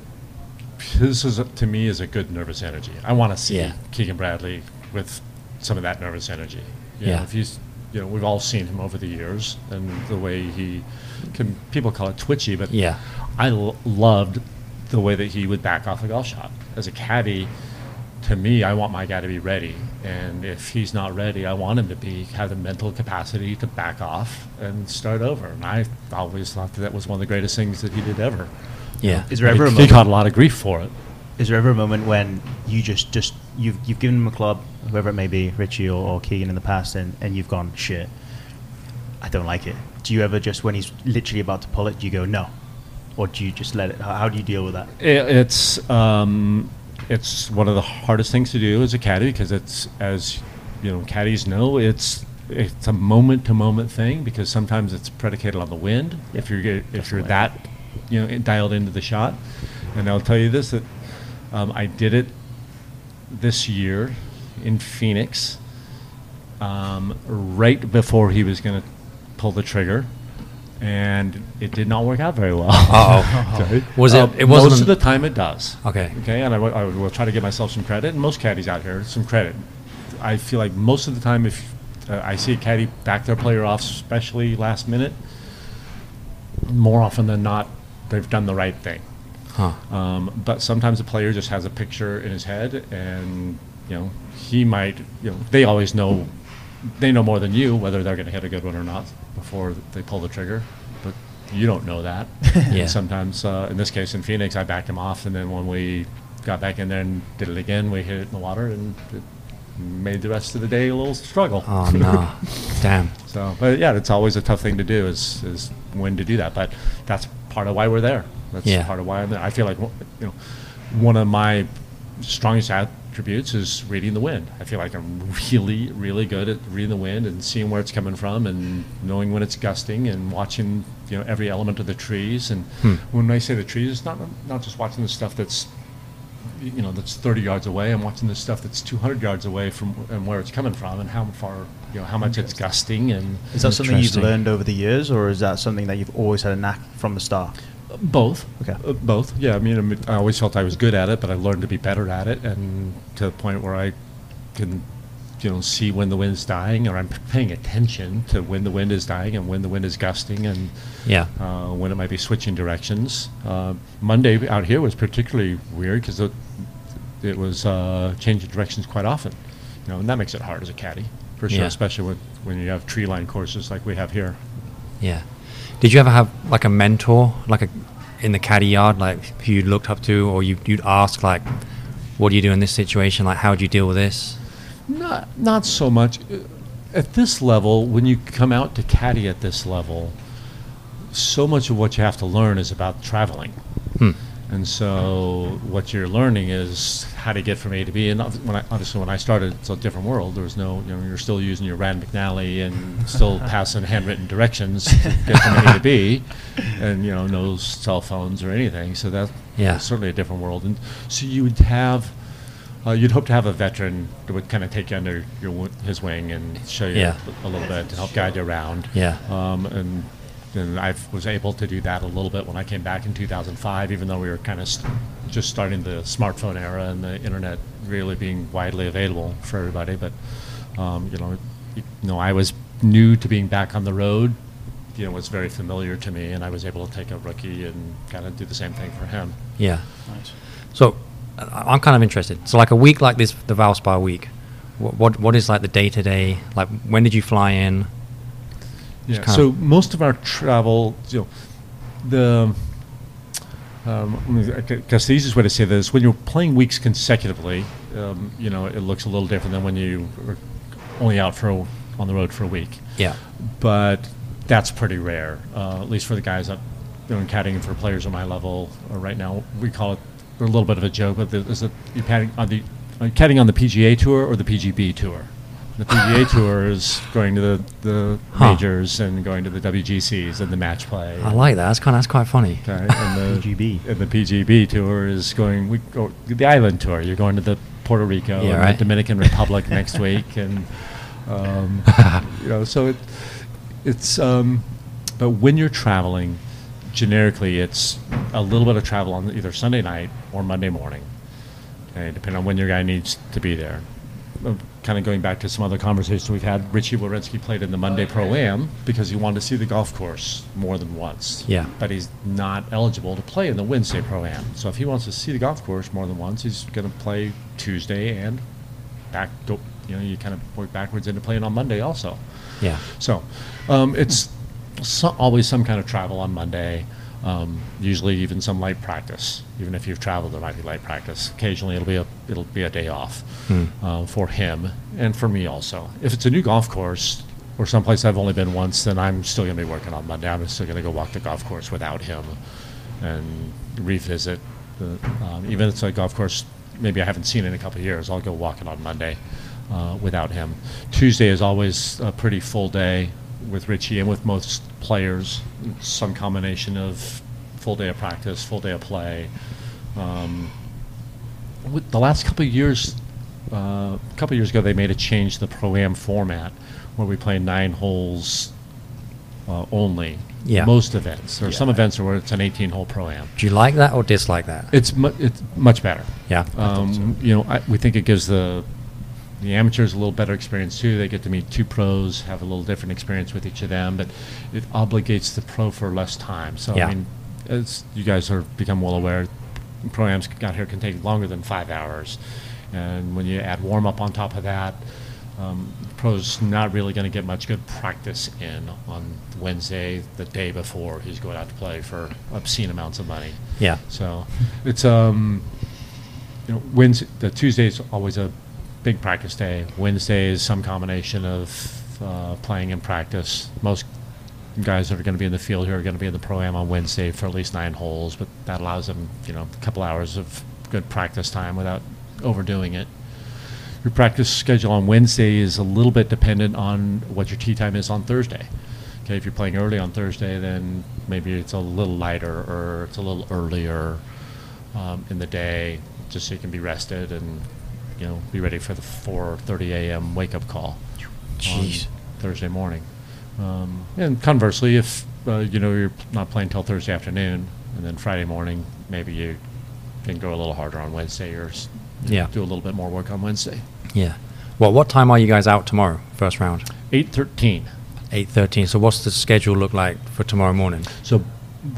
his is a- to me is a good nervous energy. I want to see Yeah. Keegan Bradley with some of that nervous energy. You Yeah. know, if he's, you know, we've all seen him over the years, and the way he can. People call it twitchy, but Yeah. I l- loved the way that he would back off a golf shot. As a caddy, to me, I want my guy to be ready, and if he's not ready, I want him to be have the mental capacity to back off and start over. And I always thought that that was one of the greatest things that he did ever. Yeah. Is there ever a he, he moment? got a lot of grief for it. Is there ever a moment when you just just you've you've given him a club, whoever it may be, Richie or, or Keegan in the past, and, and you've gone shit. I don't like it. Do you ever just when he's literally about to pull it, do you go no, or do you just let it? How, how do you deal with that? It, it's um, it's one of the hardest things to do as a caddy because it's as you know caddies know it's it's a moment to moment thing because sometimes it's predicated on the wind if you're if you're that you know dialed into the shot and I'll tell you this that um, I did it this year in Phoenix um, right before he was going to pull the trigger and it did not work out very well Uh-oh. Okay. Was it- Uh, it wasn't most of the time it does. Okay. Okay, and I, will- will try to give myself some credit, and most caddies out here some credit. I feel like most of the time, if uh, I see a caddy back their player off, especially last minute, more often than not, they've done the right thing. Huh. Um, but sometimes a player just has a picture in his head, and you know he might. You know they always know. They know more than you whether they're going to hit a good one or not before they pull the trigger. But you don't know that. Yeah. Sometimes, uh, in this case, in Phoenix, I backed him off, and then when we got back in there and did it again, we hit it in the water, and it made the rest of the day a little struggle. Oh no. Damn. So, but yeah, it's always a tough thing to do is is when to do that. But that's part of why we're there. That's Yeah. part of why I'm there. I feel like you know, one of my strongest attributes is reading the wind. I feel like I'm really, really good at reading the wind and seeing where it's coming from and knowing when it's gusting and watching you know every element of the trees. And Hmm. when I say the trees, it's not not just watching the stuff that's you know that's 30 yards away. I'm watching the stuff that's 200 yards away from and where it's coming from and how far you know how much it's gusting and Is that something you've learned over the years, or is that something that you've always had a knack from the start? Both. Okay. Uh, both. Yeah. I mean, I mean, I always felt I was good at it, but I learned to be better at it, and to the point where I can, you know, see when the wind's dying, or I'm paying attention to when the wind is dying and when the wind is gusting, and Yeah. uh, when it might be switching directions. Uh, Monday out here was particularly weird because it, it was uh, changing directions quite often, you know, and that makes it hard as a caddy for sure, Yeah. especially when when you have tree line courses like we have here. Yeah. Did you ever have like a mentor, like a in the caddy yard, like who you looked up to, or you you'd ask like, "What do you do in this situation? Like, how would you deal with this?" Not not so much. Uh, At this level, when you come out to caddy at this level, so much of what you have to learn is about traveling. Hmm. And so what you're learning is how to get from A to B. And when I, obviously when I started, it's a different world. There was no, you know, you're still using your Rand McNally and still passing handwritten directions to get from A to B, and you know, no cell phones or anything. So that's Yeah. certainly a different world. And so you would have, uh, you'd hope to have a veteran that would kind of take you under your his wing and show you Yeah. a little bit to help guide you around. Yeah. Um, and and I was able to do that a little bit when I came back in 2005, even though we were kind of st- just starting the smartphone era and the internet really being widely available for everybody. But um, you know, you know, I was new to being back on the road. You know, was very familiar to me, and I was able to take a rookie and kind of do the same thing for him. Yeah. Nice. So, I- I'm kind of interested. So, like a week like this, the Valspar week, what what, what is like the day to day? Like, when did you fly in? Yeah. So most of our travel, you know, the um, I mean, I gu- guess the easiest way to say this is when you're playing weeks consecutively, um, you know, it looks a little different than when you are only out for a, on the road for a week. Yeah. But that's pretty rare, uh, at least for the guys that you know, caddying for players at my level. Or right now, we call it a little bit of a joke, but the- is it you caddying on the are you caddying on the PGA tour or the PGB tour? The PGA tour is going to the, the Huh. majors and going to the WGCs and the match play. I like that. That's kind of that's quite funny. Okay, and the PGB. and the PGB tour is going. We go the island tour. You're going to the Puerto Rico Yeah, and right. the Dominican Republic next week, and um, you know, so it it's. Um, but when you're traveling, generically, it's a little bit of travel on either Sunday night or Monday morning, okay, depending on when your guy needs to be there. Kind of going back to some other conversations we've had, Richie Werenski played in the Monday Pro Am because he wanted to see the golf course more than once. Yeah. But he's not eligible to play in the Wednesday Pro Am. So if he wants to see the golf course more than once, he's going to play Tuesday and back. Go, you know, you kind of work backwards into playing on Monday also. Yeah. So um, it's so, always some kind of travel on Monday. Um, usually even some light practice. Even if you've traveled, there might be light practice. Occasionally, it'll be a it'll be a day off uh, for him and for me also. If it's a new golf course or someplace I've only been once, then I'm still going to be working on Monday. I'm still going to go walk the golf course without him and revisit. The, um, even if it's a golf course maybe I haven't seen in a couple of years, I'll go walking on Monday uh, without him. Tuesday is always a pretty full day with Richie and with most players. Some combination of full day of practice, full day of play. Um, with the last couple of years, uh, a couple of years ago, they made a change to the pro am format where we play nine holes uh, only. Yeah. Most events. There are some Yeah. events where it's an 18 hole pro am. Do you like that or dislike that? It's mu- it's much better. Yeah. Um, You know, I, we think it gives the the amateurs a little better experience too. They get to meet two pros, have a little different experience with each of them, but it obligates the pro for less time. So Yeah. I mean, as you guys are become well aware, pro ams out here can take longer than five hours, and when you add warm up on top of that. Um, pros not really going to get much good practice in on Wednesday, the day before he's going out to play for obscene amounts of money. Yeah. So it's um, you know, Wednesday, the Tuesday is always a big practice day. Wednesday is some combination of uh, playing and practice. Most guys that are going to be in the field here are going to be in the pro am on Wednesday for at least nine holes, but that allows them, you know, a couple hours of good practice time without overdoing it. Your practice schedule on Wednesday is a little bit dependent on what your tee time is on Thursday. Okay, if you're playing early on Thursday, then maybe it's a little lighter or it's a little earlier um, in the day, just so you can be rested and you know be ready for the 4:30 a.m. wake up call Jeez. Thursday morning. Um, and conversely, if uh, you know you're not playing till Thursday afternoon, and then Friday morning, maybe you can go a little harder on Wednesday or Yeah. do a little bit more work on Wednesday. Yeah. Well, what time are you guys out tomorrow? First round. 8:13. Eight thirteen. So what's the schedule look like for tomorrow morning? So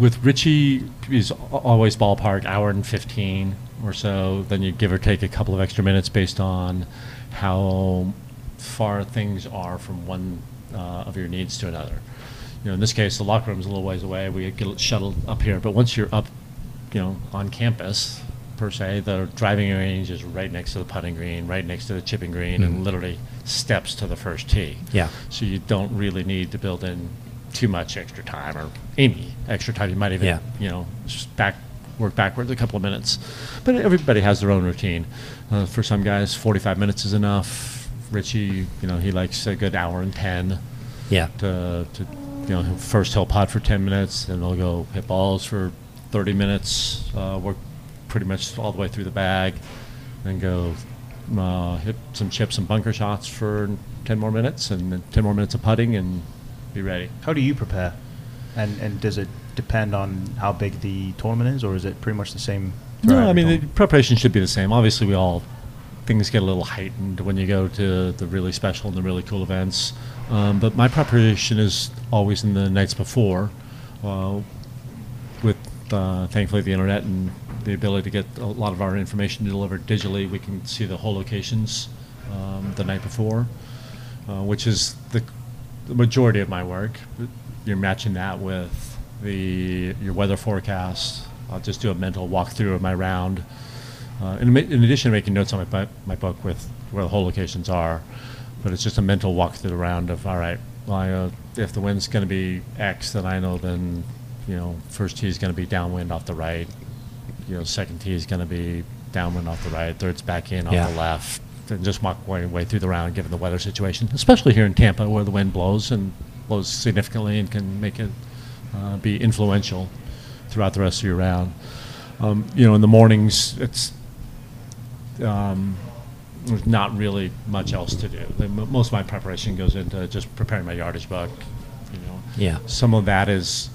with Richie, he's always ballpark hour and 15 or so. Then you give or take a couple of extra minutes based on how far things are from one uh, of your needs to another. You know, in this case, the locker room's a little ways away. We get shuttled up here, but once you're up, you know, on campus per se, the driving range is right next to the putting green, right next to the chipping green, Mhm. and literally steps to the first tee. Yeah. So you don't really need to build in too much extra time or any extra time. You might even, Yeah. you know, just back work backwards a couple of minutes. But everybody has their own routine. Uh, for some guys, 45 minutes is enough. Richie, you know, he likes a good hour and 10 Yeah. to, to you know, first he'll putt for 10 minutes, and they'll go hit balls for 30 minutes, uh, work pretty much all the way through the bag, then go uh, hit some chips and bunker shots for 10 more minutes, and then 10 more minutes of putting, and be ready. How do you prepare? And and does it depend on how big the tournament is, or is it pretty much the same? No, I mean, the preparation should be the same. Obviously, we all, things get a little heightened when you go to the really special and the really cool events. Um, but my preparation is always in the nights before. Uh, with uh, thankfully the internet and the ability to get a lot of our information delivered digitally, we can see the whole locations um, the night before, uh, which is the, the majority of my work. You're matching that with the your weather forecast. I'll just do a mental walkthrough of my round. Uh, in, in addition to making notes on my, my book with where the whole locations are, but it's just a mental walk through the round of all right. Well, I, uh, if the wind's going to be X, then I know then, you know, first tee is going to be downwind off the right. You know, second tee is going to be downwind off the right. Third's back in off Yeah. the left. And just walk way, way through the round, given the weather situation, especially here in Tampa, where the wind blows and blows significantly and can make it uh, be influential throughout the rest of your round. Um, you know, in the mornings, it's um, there's not really much else to do. The, most of my preparation goes into just preparing my yardage book. You know, Yeah. some of that is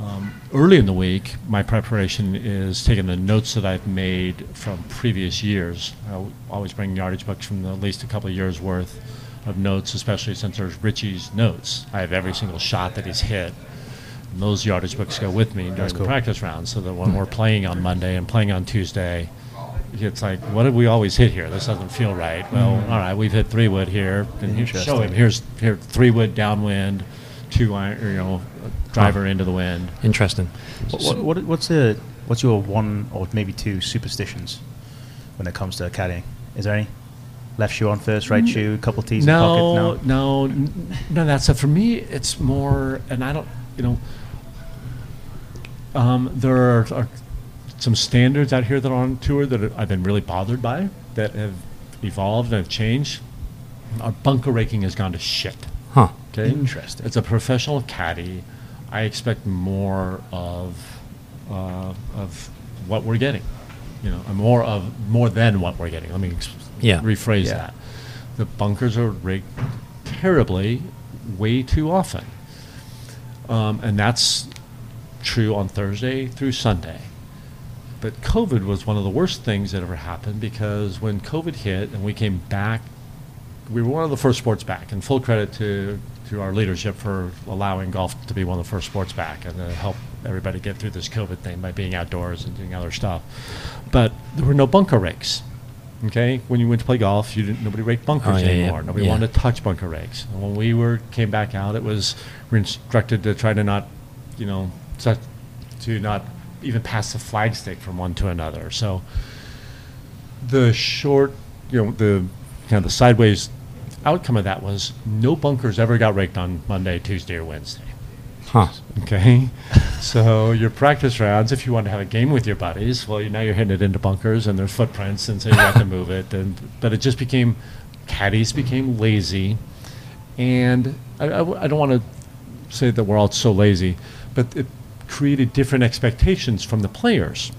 Um, early in the week, my preparation is taking the notes that I've made from previous years. I always bring yardage books from at least a couple of years worth of notes, especially since there's Richie's notes. I have every single shot that he's hit. And those yardage books go with me during the practice round, so that when hmm. we're playing on Monday and playing on Tuesday, it's like, what did we always hit here? This doesn't feel right. Hmm. Well, all right, we've hit three wood here, and you show him here's here three wood downwind, two iron, you know, driver into the wind. Interesting. What, what, what, what's the what's your one or maybe two superstitions when it comes to caddying? Is there any? Left shoe on first, right mm. shoe, couple tees in the No, pocket. no, n- no. That's it. For me, it's more, and I don't, you know, um, there are, are some standards out here that are on tour that I've been really bothered by that have evolved and have changed. Our bunker raking has gone to shit. Huh. Okay, Interesting. It's a professional caddy. I expect more of uh, of what we're getting. You know, more of more than what we're getting. Let me ex- Yeah. rephrase Yeah. that. The bunkers are rigged terribly, way too often, um, and that's true on Thursday through Sunday. But COVID was one of the worst things that ever happened because when COVID hit and we came back we were one of the first sports back, and full credit to, to our leadership for allowing golf to be one of the first sports back and to help everybody get through this COVID thing by being outdoors and doing other stuff. But there were no bunker rakes. Okay, when you went to play golf, you didn't. Nobody raked bunkers Oh, yeah, yeah, anymore. Nobody yeah. wanted to touch bunker rakes. And when we were came back out, it was we were instructed to try to not, you know, to, to not even pass the flagstick from one to another. So the short, you know, the kind of the sideways outcome of that was no bunkers ever got raked on Monday, Tuesday, or Wednesday. Huh. Okay, so your practice rounds, if you want to have a game with your buddies, well, you, now you're hitting it into bunkers and there's footprints, and so you have to move it. And but it just became caddies became lazy, and I I don't want to say that we're all so lazy, but it created different expectations from the players.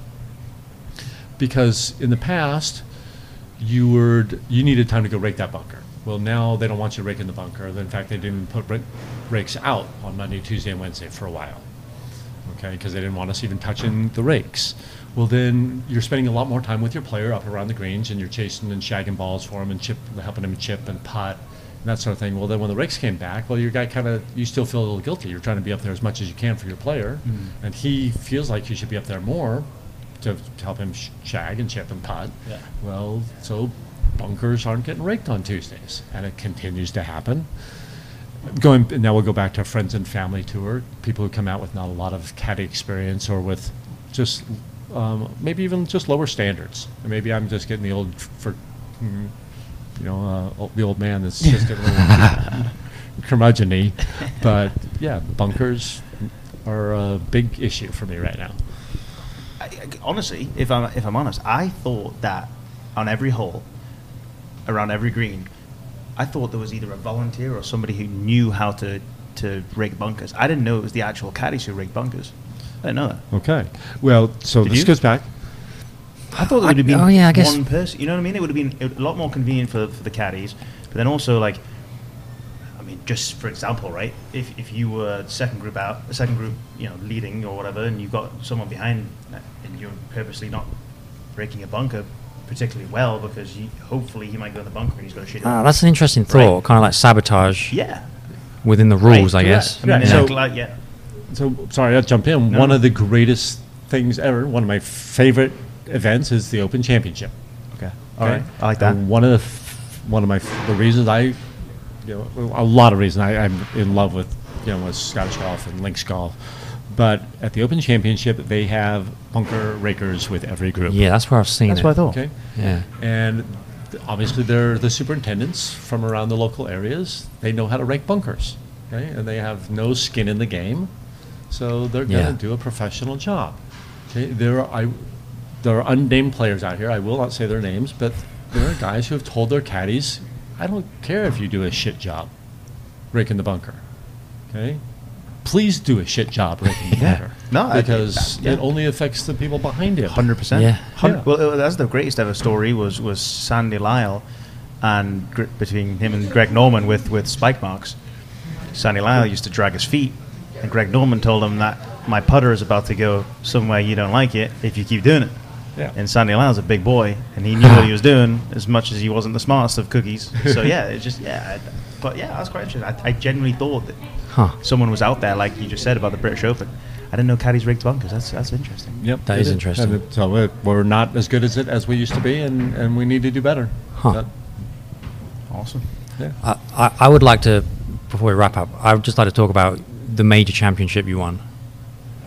Because in the past, you were you needed time to go rake that bunker. Well, now they don't want you to rake in the bunker. In fact, they didn't put rakes out on Monday, Tuesday, and Wednesday for a while. Okay, because they didn't want us even touching the rakes. Well, then you're spending a lot more time with your player up around the greens, and you're chasing and shagging balls for him and chip, helping him chip and putt and that sort of thing. Well, then when the rakes came back, well, your guy kind of you still feel a little guilty. You're trying to be up there as much as you can for your player, and he feels like you should be up there more to, to help him sh- shag and chip and putt. Yeah. Well, so bunkers aren't getting raked on Tuesdays, and it continues to happen. Going now, we'll go back to our friends and family tour. People who come out with not a lot of caddy experience, or with just um, maybe even just lower standards. Maybe I'm just getting the old for, mm, you know, uh, the old man that's just a little curmudgeon But yeah, bunkers are a big issue for me right now. I, I- honestly, if I'm if I'm honest, I thought that on every hole, around every green, I thought there was either a volunteer or somebody who knew how to to rig bunkers. I didn't know it was the actual caddies who rigged bunkers. I didn't know that. Okay. Well, so Did this you? goes back. I thought it would have been oh, yeah, I guess- one person. You know what I mean? It would have been a lot more convenient for, for the caddies, but then also like, I mean, just for example, right? If, if you were second group out, the second group, you know, leading or whatever, and you've got someone behind, and you're purposely not breaking a bunker particularly well because you, hopefully he might go in the bunker and he's going to shoot. Ah, that's an interesting thought. Right. Kind of like sabotage yeah. within the rules, I guess. correct. I mean, Yeah, like- so- like, yeah. So sorry, I'll jump in. No. One of the greatest things ever, one of my favorite events is the Open Championship. Okay. All right. Okay? I like that. And one of the f- one of my f- the reasons I, you know, a lot of reasons I, I'm in love with you know with Scottish golf and links golf, but at the Open Championship they have bunker rakers with every group. Yeah, that's where I've seen That's it. what I thought. Okay. Yeah. And obviously, they're the superintendents from around the local areas. They know how to rake bunkers, okay? And they have no skin in the game, so they're Yeah. going to do a professional job. Okay, there are I, there are unnamed players out here. I will not say their names, but there are guys who have told their caddies, "I don't care if you do a shit job, raking the bunker." Okay. Please do a shit job raking the Yeah. bunker. No, I- because yeah. it only affects the people behind it. Hundred percent. Yeah. Yeah. Well, uh, that's the greatest ever story was was Sandy Lyle, and gr- between him and Greg Norman with with spike marks. Sandy Lyle used to drag his feet, and Greg Norman told him that my putter is about to go somewhere you don't like it if you keep doing it. Yeah. And Sandy Lyle's a big boy, and he knew what he was doing as much as he wasn't the smartest of cookies. So yeah, it's just yeah. I, but yeah, that's quite interesting. I, I genuinely thought that Huh. someone was out there, like you just said about the British Open. I didn't know caddies rigged bunkers. That's that's interesting. Yep, that is, it is interesting. And it- so it, we're not as good as it as we used to be, and, and we need to do better. Huh. That- Awesome. yeah. I, I, I would like to, before we wrap up, I would just like to talk about the major championship you won.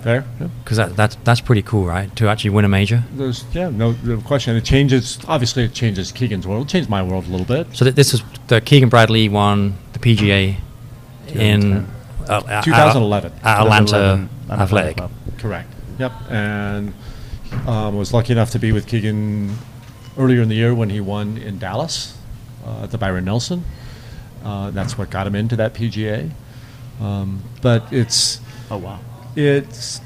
Fair. Yeah. Because that, that's, that's pretty cool, right? To actually win a major. There's yeah, no, no question. It changes. Obviously, it changes Keegan's world. It changed my world a little bit. So th- this is the Keegan Bradley won the PGA in uh, at- 2011. at Atlanta 2011 Athletic. Club. Correct. Yep. And um, was lucky enough to be with Keegan earlier in the year when he won in Dallas uh, at the Byron Nelson. Uh, that's what got him into that PGA. Um, but it's Oh wow. It's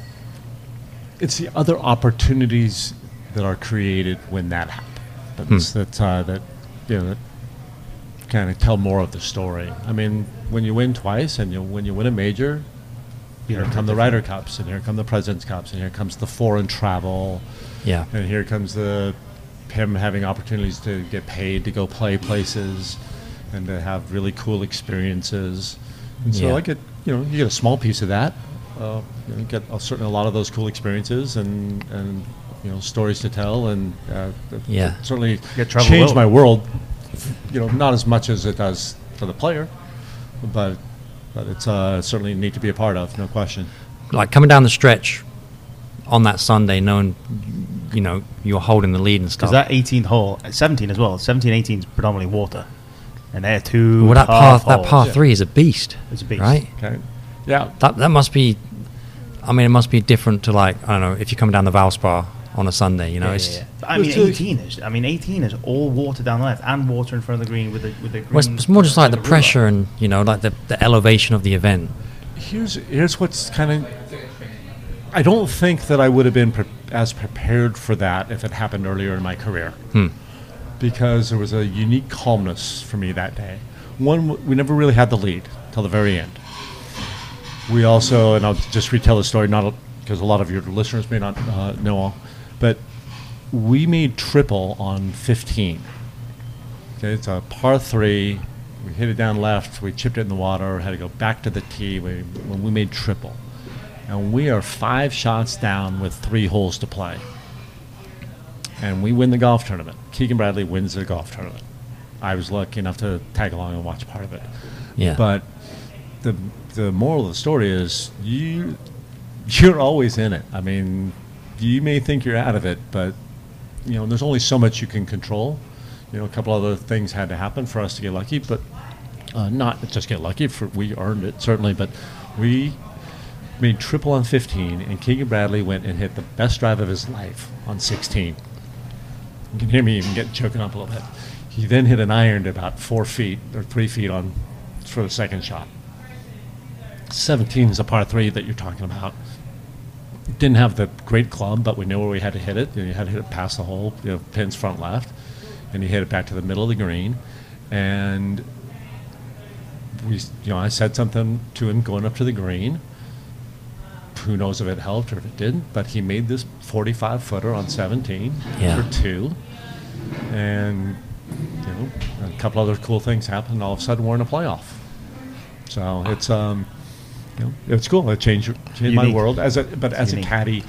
it's the other opportunities that are created when that happens Hmm. that uh, that you know that kind of tell more of the story. I mean, when you win twice and you when you win a major, here come the Ryder Cups and here come the Presidents Cups and here comes the foreign travel Yeah. and here comes the him having opportunities to get paid to go play places and to have really cool experiences. And so Yeah. I get you know you get a small piece of that. Uh, you, know, get a, certainly a lot of those cool experiences and and you know stories to tell and uh, Yeah. certainly Get travel changed my world. You know, not as much as it does for the player, but but it's uh, certainly neat to be a part of, no question. Like coming down the stretch on that Sunday, knowing, you know, you're holding the lead and stuff. Because that 18th hole, 17 as well. 17, 18 is predominantly water, and they're two. well, that tough par, that par holes. three is a beast. It's a beast. Right? Okay. Yeah. That, that must be, I mean, it must be different to like, I don't know, if you come down the Valspar on a Sunday, you know, Yeah, it's, yeah, yeah. I mean, It's 18 is. I mean, 18 is all water down the left and water in front of the green with the with the. Green, well, it's, it's more just like the ruler. pressure and, you know, like the, the elevation of the event. Here's here's what's kind of. I don't think that I would have been pre- as prepared for that if it happened earlier in my career, Hmm. because there was a unique calmness for me that day. One, we never really had the lead till the very end. We also, and I'll just retell the story, not because a lot of your listeners may not uh, know all, but we made triple on 15. Okay, it's a par three. We hit it down left. We chipped it in the water. Had to go back to the tee. We, when we made triple, and we are five shots down with three holes to play, and we win the golf tournament. Keegan Bradley wins the golf tournament. I was lucky enough to tag along and watch part of it. Yeah. But the the moral of the story is you you're always in it. I mean, you may think you're out of it, but you know, there's only so much you can control. You know, a couple other things had to happen for us to get lucky, but uh, not just get lucky. For we earned it certainly, but we made triple on 15, and Keegan Bradley went and hit the best drive of his life on 16. You can hear me even get choking up a little bit. He then hit an iron to about four feet or three feet on for the second shot. 17 is a par three that you're talking about. Didn't have the great club, but we knew where we had to hit it. You had to hit it past the hole, you know, pins front left, and he hit it back to the middle of the green. And we, you know, I said something to him going up to the green. Who knows if it helped or if it didn't? But he made this 45 footer on 17 Yeah. for two, and you know, a couple other cool things happened. All of a sudden, we're in a playoff. So it's um, you know, it's cool. It changed, changed my world as a but as unique. a caddy,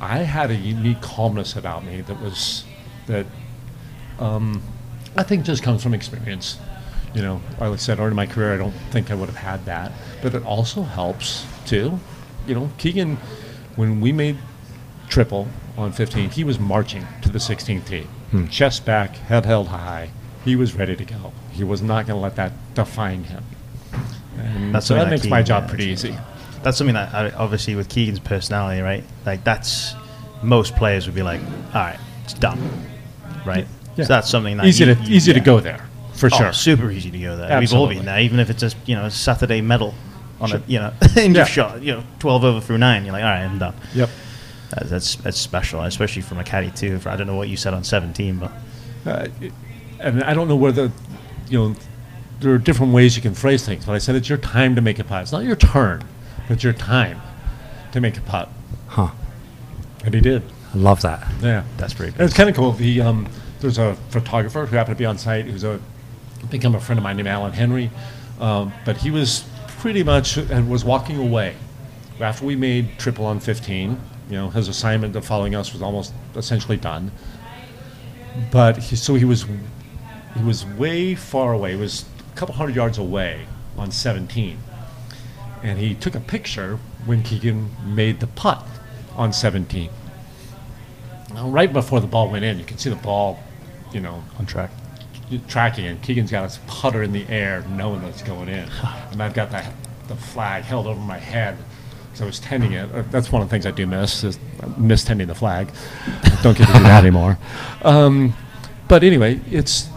I had a unique calmness about me that was that um, I think just comes from experience. You know, like I said, early in my career, I don't think I would have had that, but it also helps too. You know, Keegan, when we made triple on 15, he was marching to the 16th tee, chest back, head held high. He was ready to go. He was not going to let that define him. And That's so that that makes my job yeah, pretty easy. That's something that I, obviously with Keegan's personality, right? Like that's most players would be like, all right, it's done, right? Yeah. So that's something that Easy you- to you- easy to go there for Oh, sure. super easy to go there. We've all been there, even if it's just you know a Saturday medal on Sure. a you know and Yeah. shot you know twelve over through nine. You're like, all right, I'm done. Yep. That, that's that's special, especially from a caddy too. For I don't know what you said on seventeen, but Uh, it- and I don't know whether, you know, there are different ways you can phrase things, but I said it's your time to make a putt. It's not your turn, it's your time. to make a putt, Huh. and he did. I love that. Yeah, That's pretty And it's kind of cool. The um, there's a photographer who happened to be on site who's a become a friend of mine named Alan Henry, um, but he was pretty much and was walking away after we made triple on 15. You know, his assignment of following us was almost essentially done. But he, so he was he was way far away. He was couple hundred yards away on 17, and he took a picture when Keegan made the putt on 17. Now, right before the ball went in, you can see the ball, you know, on track. tracking and Keegan's got his putter in the air, knowing that it's going in, and I've got that the flag held over my head. So I was tending it. Uh, That's one of the things I do miss is miss tending the flag. Don't get to do that anymore. Um, but anyway, it's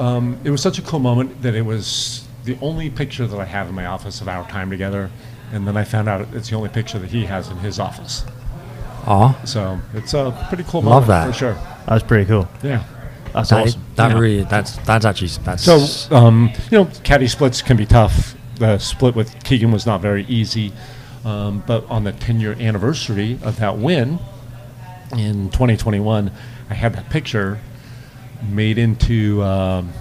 um, it was such a cool moment that it was the only picture that I have in my office of our time together, and then I found out it's the only picture that he has in his office. Aw. So it's a pretty cool Love moment that. for sure. That was pretty cool. Yeah. That's That, awesome. that Yeah. really, that's, that's actually, that's. So, um, you know, caddy splits can be tough. The split with Keegan was not very easy. Um, but on the 10 year anniversary of that win in 2021, I had that picture made into um,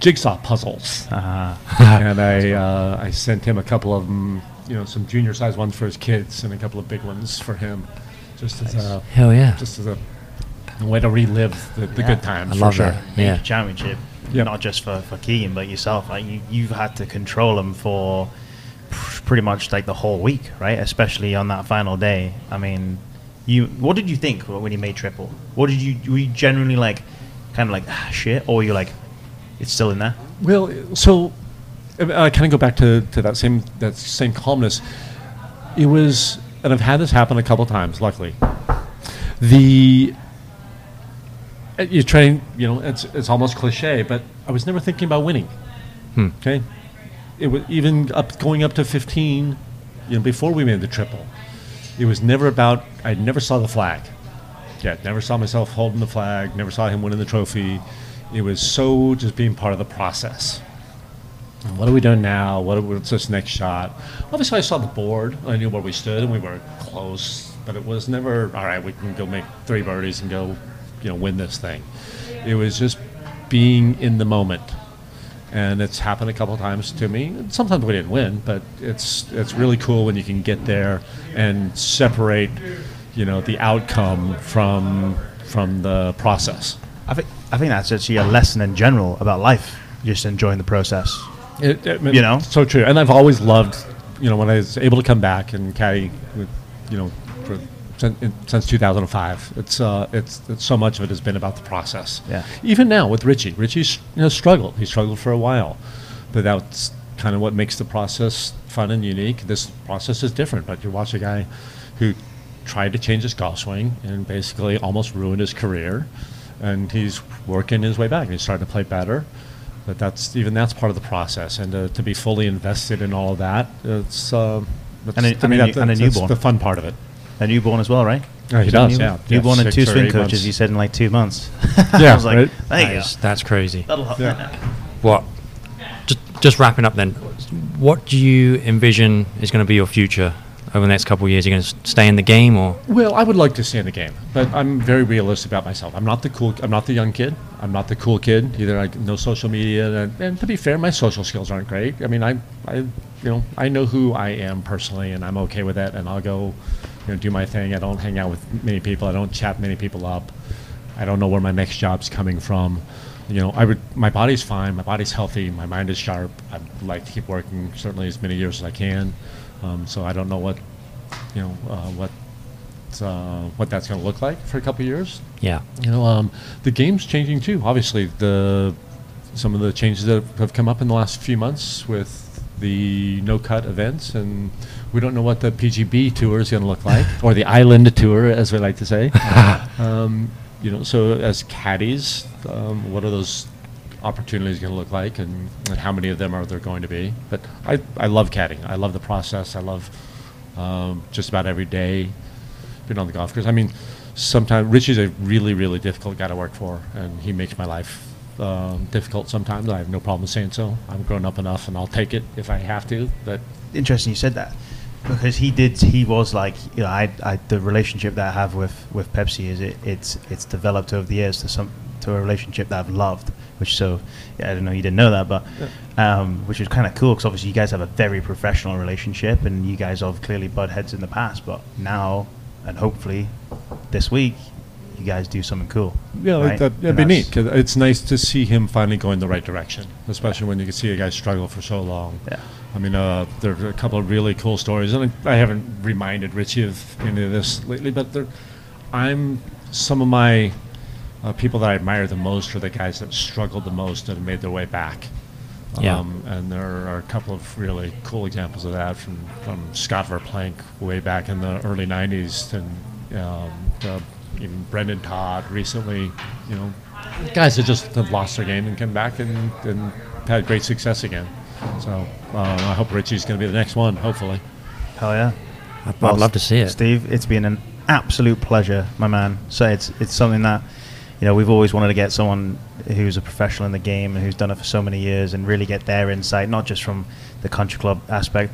jigsaw puzzles. Uh, and I, uh, I sent him a couple of them, you know, some junior sized ones for his kids and a couple of big ones for him. Just as a, Hell yeah. just as a way to relive the, the Yeah. good times. I for love sure. that. Yeah. championship, Yep. not just for, for Keegan, but yourself. Like you, you've had to control him for pretty much like the whole week, right? Especially on that final day. I mean, you. What did you think when you made triple? What did you? Were you generally like, kind of like ah, shit, or you're like, it's still in there? Well, so uh, I kind of go back to, to that same that same calmness. It was, and I've had this happen a couple times. Luckily, the uh, you train. You know, it's it's almost cliche, but I was never thinking about winning. Hmm. Okay, it was even up going up to fifteen. You know, before we made the triple, it was never about. I never saw the flag. Yeah, never saw myself holding the flag. Never saw him winning the trophy. It was so just being part of the process. What are we doing now? What are, what's this next shot? Obviously, I saw the board. I knew where we stood, and we were close. But it was never all right. We can go make three birdies and go, you know, win this thing. It was just being in the moment, and it's happened a couple times to me. Sometimes we didn't win, but it's it's really cool when you can get there and separate, you know, the outcome from from the process. I think I think that's actually a lesson in general about life. Just enjoying the process. It, it- You know? so true. And I've always loved, you know, when I was able to come back and caddy, with, you know, for, since, since 2005. It's uh, it's, it's so much of it has been about the process. Yeah. Even now with Richie, Richie's you know struggled. He struggled for a while, but that's kind of what makes the process fun and unique. This process is different, but you watch a guy who tried to change his golf swing and basically almost ruined his career, and he's working his way back. He's starting to play better. But that's even that's part of the process, and to, to be fully invested in all of that, it's uh, that's, And a- to and me a that, and a that's newborn. the fun part of it. A newborn as well, right? Yeah, he Is does, new- yeah. Yeah, Newborn and two swing coaches. months. He said in like two months. Yeah, I was like, right? there you That's, go. that's crazy. Yeah. What? Just, just wrapping up then. What do you envision is going to be your future over the next couple of years? Are going to stay in the game or? Well, I would like to stay in the game, but I'm very realistic about myself. I'm not the cool. I'm not the young kid. I'm not the cool kid either. I no social media, and, and to be fair, my social skills aren't great. I mean, I, I, you know, I know who I am personally, and I'm okay with that. And I'll go, you know, do my thing. I don't hang out with many people. I don't chat many people up. I don't know where my next job's coming from. You know, I would. My body's fine. My body's healthy. My mind is sharp. I'd like to keep working certainly as many years as I can. Um, so I don't know what, you know, uh, what uh, what that's going to look like for a couple of years. Yeah. You know, um, the game's changing too. Obviously, the some of the changes that have come up in the last few months with the no cut events, and we don't know what the PGB tour is going to look like, or the Island tour, as we like to say. um, you know, so as caddies, um, what are those opportunities going to look like, and, and how many of them are there going to be? But I, I love caddying. I love the process. I love um, just about every day been on the golf course. I mean, sometimes Richie's a really, really difficult guy to work for, and he makes my life um, difficult sometimes. I have no problem saying so. I'm grown up enough, and I'll take it if I have to. But Interesting you said that. because he did. He was like, you know, I, I the relationship that I have with with Pepsi is it, it's it's developed over the years to some to a relationship that I've loved. Which so, yeah, I don't know, you didn't know that, but um, which is kind of cool because obviously you guys have a very professional relationship, and you guys have clearly butt heads in the past, but now and hopefully this week you guys do something cool. Yeah, like right? that, it'd be neat. 'cause it's nice to see him finally going the right direction, especially when you can see a guy struggle for so long. Yeah. I mean, uh, there are a couple of really cool stories, and I I haven't reminded Richie of any of this lately, but there, I'm some of my uh, people that I admire the most are the guys that struggled the most and made their way back. Yeah. Um, and there are a couple of really cool examples of that from, from Scott Verplank way back in the early 90s and um, even Brendon Todd recently, you know, guys that just have lost their game and come back and, and had great success again. So uh, I hope Richie's going to be the next one, hopefully. Hell yeah. I'd, I'd love to see it. Steve, it's been an absolute pleasure, my man. So it's it's something that you know we've always wanted to get someone who's a professional in the game and who's done it for so many years and really get their insight, not just from the country club aspect,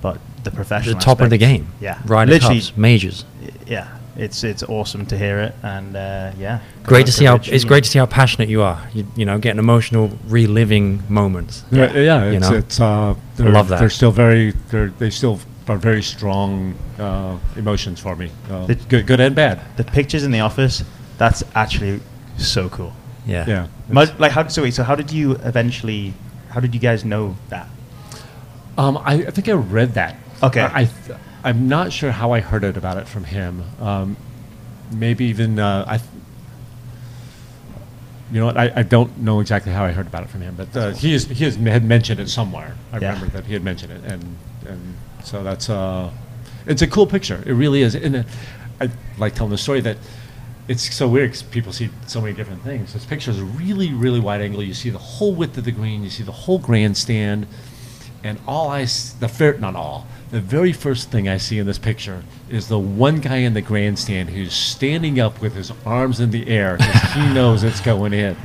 but the professional. The professional. top of the game. Yeah, Ryder literally. Cups, majors. Yeah, it's it's awesome to hear it, and uh, yeah, Great to see how it's great to see how passionate you are. You, you know, getting emotional, reliving moments. Yeah, yeah, You it's, know? it's uh, they're, love that. They're still very, they're, they still are very strong uh, emotions for me, uh, The- good, good and bad. the pictures in the office. That's actually so cool. Yeah. Yeah, Mu- like how so wait, so how did you eventually? How did you guys know that? Um, I, I think I read that. Okay. I, I th- I'm not sure how I heard it about it from him. Um, maybe even uh, I. th- You know what? I, I don't know exactly how I heard about it from him, but uh, he is, he has, had mentioned it somewhere. I Yeah. remember that he had mentioned it, and and so that's uh, it's a cool picture. It really is, and uh, I like telling the story that it's so weird 'cause people see so many different things. This picture is really, really wide angle. You see the whole width of the green. You see the whole grandstand, and all I s- the fair not all the very first thing I see in this picture is the one guy in the grandstand who's standing up with his arms in the air because he knows it's going in.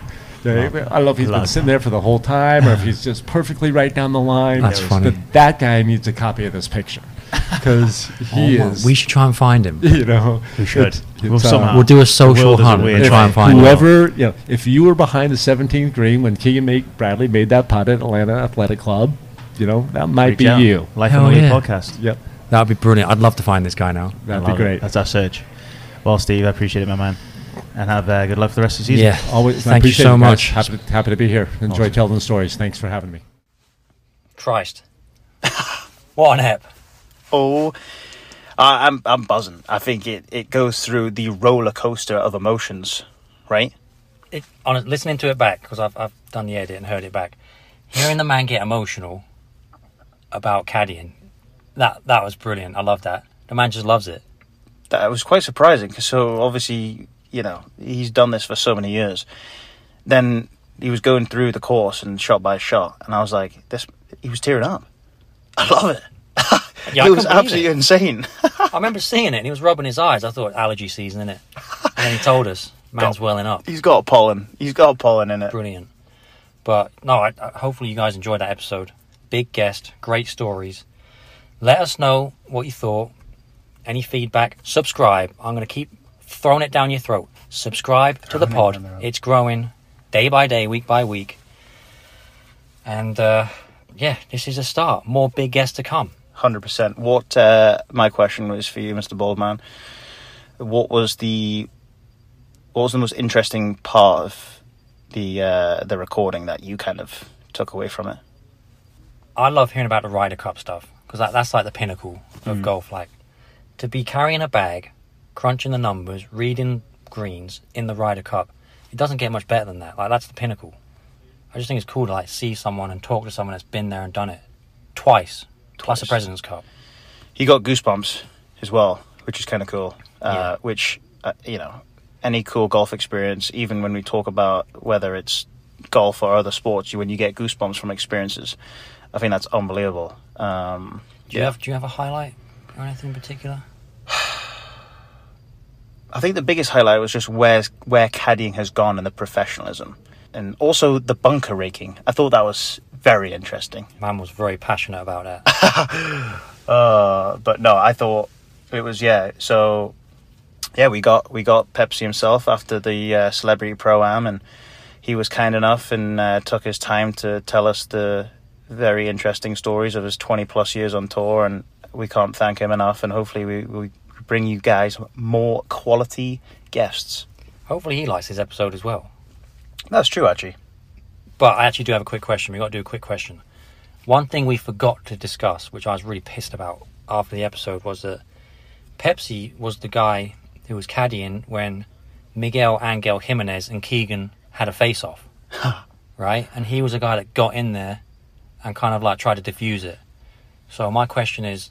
I don't know if he's been sitting there for the whole time or if he's just perfectly right down the line. That's funny. But that guy needs a copy of this picture because he Oh is. We should try and find him. you know, We should. it's- We'll it's, uh, somehow- We'll do a social world is a hunt weird and try and place. find him. whoever you know, if you were behind the 17th green when Keegan made, Bradley made that putt at Atlanta Athletic Club, you know that might Reach be out. you. Life Hell on the yeah. podcast. Yep, That would be brilliant. I'd love to find this guy now. that'd be love it. great. That's our search. Well, Steve, I appreciate it, my man, and have uh, good luck for the rest of the season. Yeah. Always, I Thank you so it, much. Happy, happy to be here. Enjoy Awesome. telling the stories. Thanks for having me. Christ. what an ep. Oh, I I'm I'm buzzing. I think it, it goes through the roller coaster of emotions, right? It, on listening to it back because I've I've done the edit and heard it back. Hearing the man get emotional about caddying, that that was brilliant. I love that. The man just loves it. That was quite surprising. 'cause so obviously, you know, he's done this for so many years. Then he was going through the course and shot by shot, and I was like, this. He was tearing up. I love it. Yeah, it was absolutely it. insane. I remember seeing it and he was rubbing his eyes. I thought allergy season, in it? And then he told us, man's Got- welling up. he's got pollen. He's got pollen in it. Brilliant. But no, I, I, hopefully you guys enjoyed that episode. Big guest, great stories. Let us know what you thought. Any feedback? Subscribe. I'm going to keep throwing it down your throat. Subscribe to the Throwing it pod. road. It's growing day by day, week by week. And uh, yeah, this is a start. More big guests to come. Hundred percent. What uh, my question was for you, Mr. Baldman. What was the what was the most interesting part of the uh, the recording that you kind of took away from it? I love hearing about the Ryder Cup stuff because that, that's like the pinnacle of golf. Like to be carrying a bag, crunching the numbers, reading greens in the Ryder Cup. It doesn't get much better than that. Like that's the pinnacle. I just think it's cool to like see someone and talk to someone that's been there and done it twice, plus the Twice. President's Cup. He got goosebumps as well, which is kind of cool. Uh, Yeah. Which uh, you know, any cool golf experience, even when we talk about whether it's golf or other sports, you when you get goosebumps from experiences, I think that's unbelievable. Um, Do you yeah. have Do you have a highlight or anything in particular? I think the biggest highlight was just where where caddying has gone and the professionalism, and also the bunker raking. I thought that was very interesting. Man was very passionate about that. Uh, but no, I thought it was yeah. So yeah, we got we got Pepsi himself after the uh, celebrity pro am, and he was kind enough and uh, took his time to tell us the very interesting stories of his twenty plus years on tour, and we can't thank him enough. And hopefully, we we bring you guys more quality guests. Hopefully, he likes his episode as well. That's true, actually. But I actually do have a quick question. We've got to do a quick question. One thing we forgot to discuss, which I was really pissed about after the episode, was that Pepsi was the guy who was caddying when Miguel Angel Jimenez and Keegan had a face off. right? And he was a guy that got in there and kind of like tried to diffuse it. So my question is,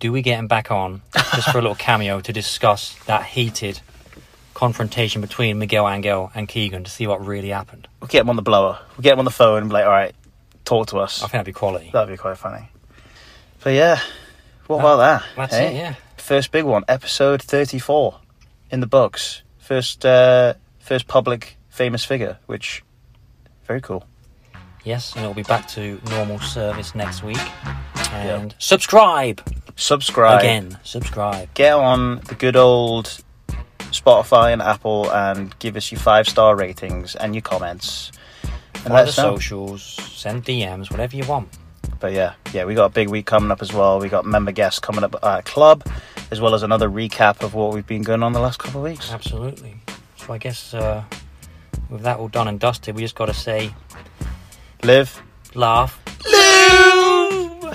do we get him back on just for a little cameo to discuss that heated confrontation between Miguel Angel and Keegan to see what really happened? We'll get him on the blower. We'll get him on the phone and be like, all right, talk to us. I think that'd be quality. That'd be quite funny. But yeah, what That- about that? That's eh? it, yeah. First big one, episode thirty-four, in the books. First, uh, first public famous figure, which very cool. Yes, and it'll be back to normal service next week. And subscribe Subscribe again. Subscribe. Get on the good old Spotify and Apple and give us your five star ratings and your comments. And let us know. socials. Send DMs. Whatever you want. But yeah, yeah, we got a big week coming up as well. We got member guests coming up at our club, as well as another recap of what we've been going on the last couple of weeks. Absolutely. So I guess uh, with that all done and dusted, we just got to say, Live. laugh. Live!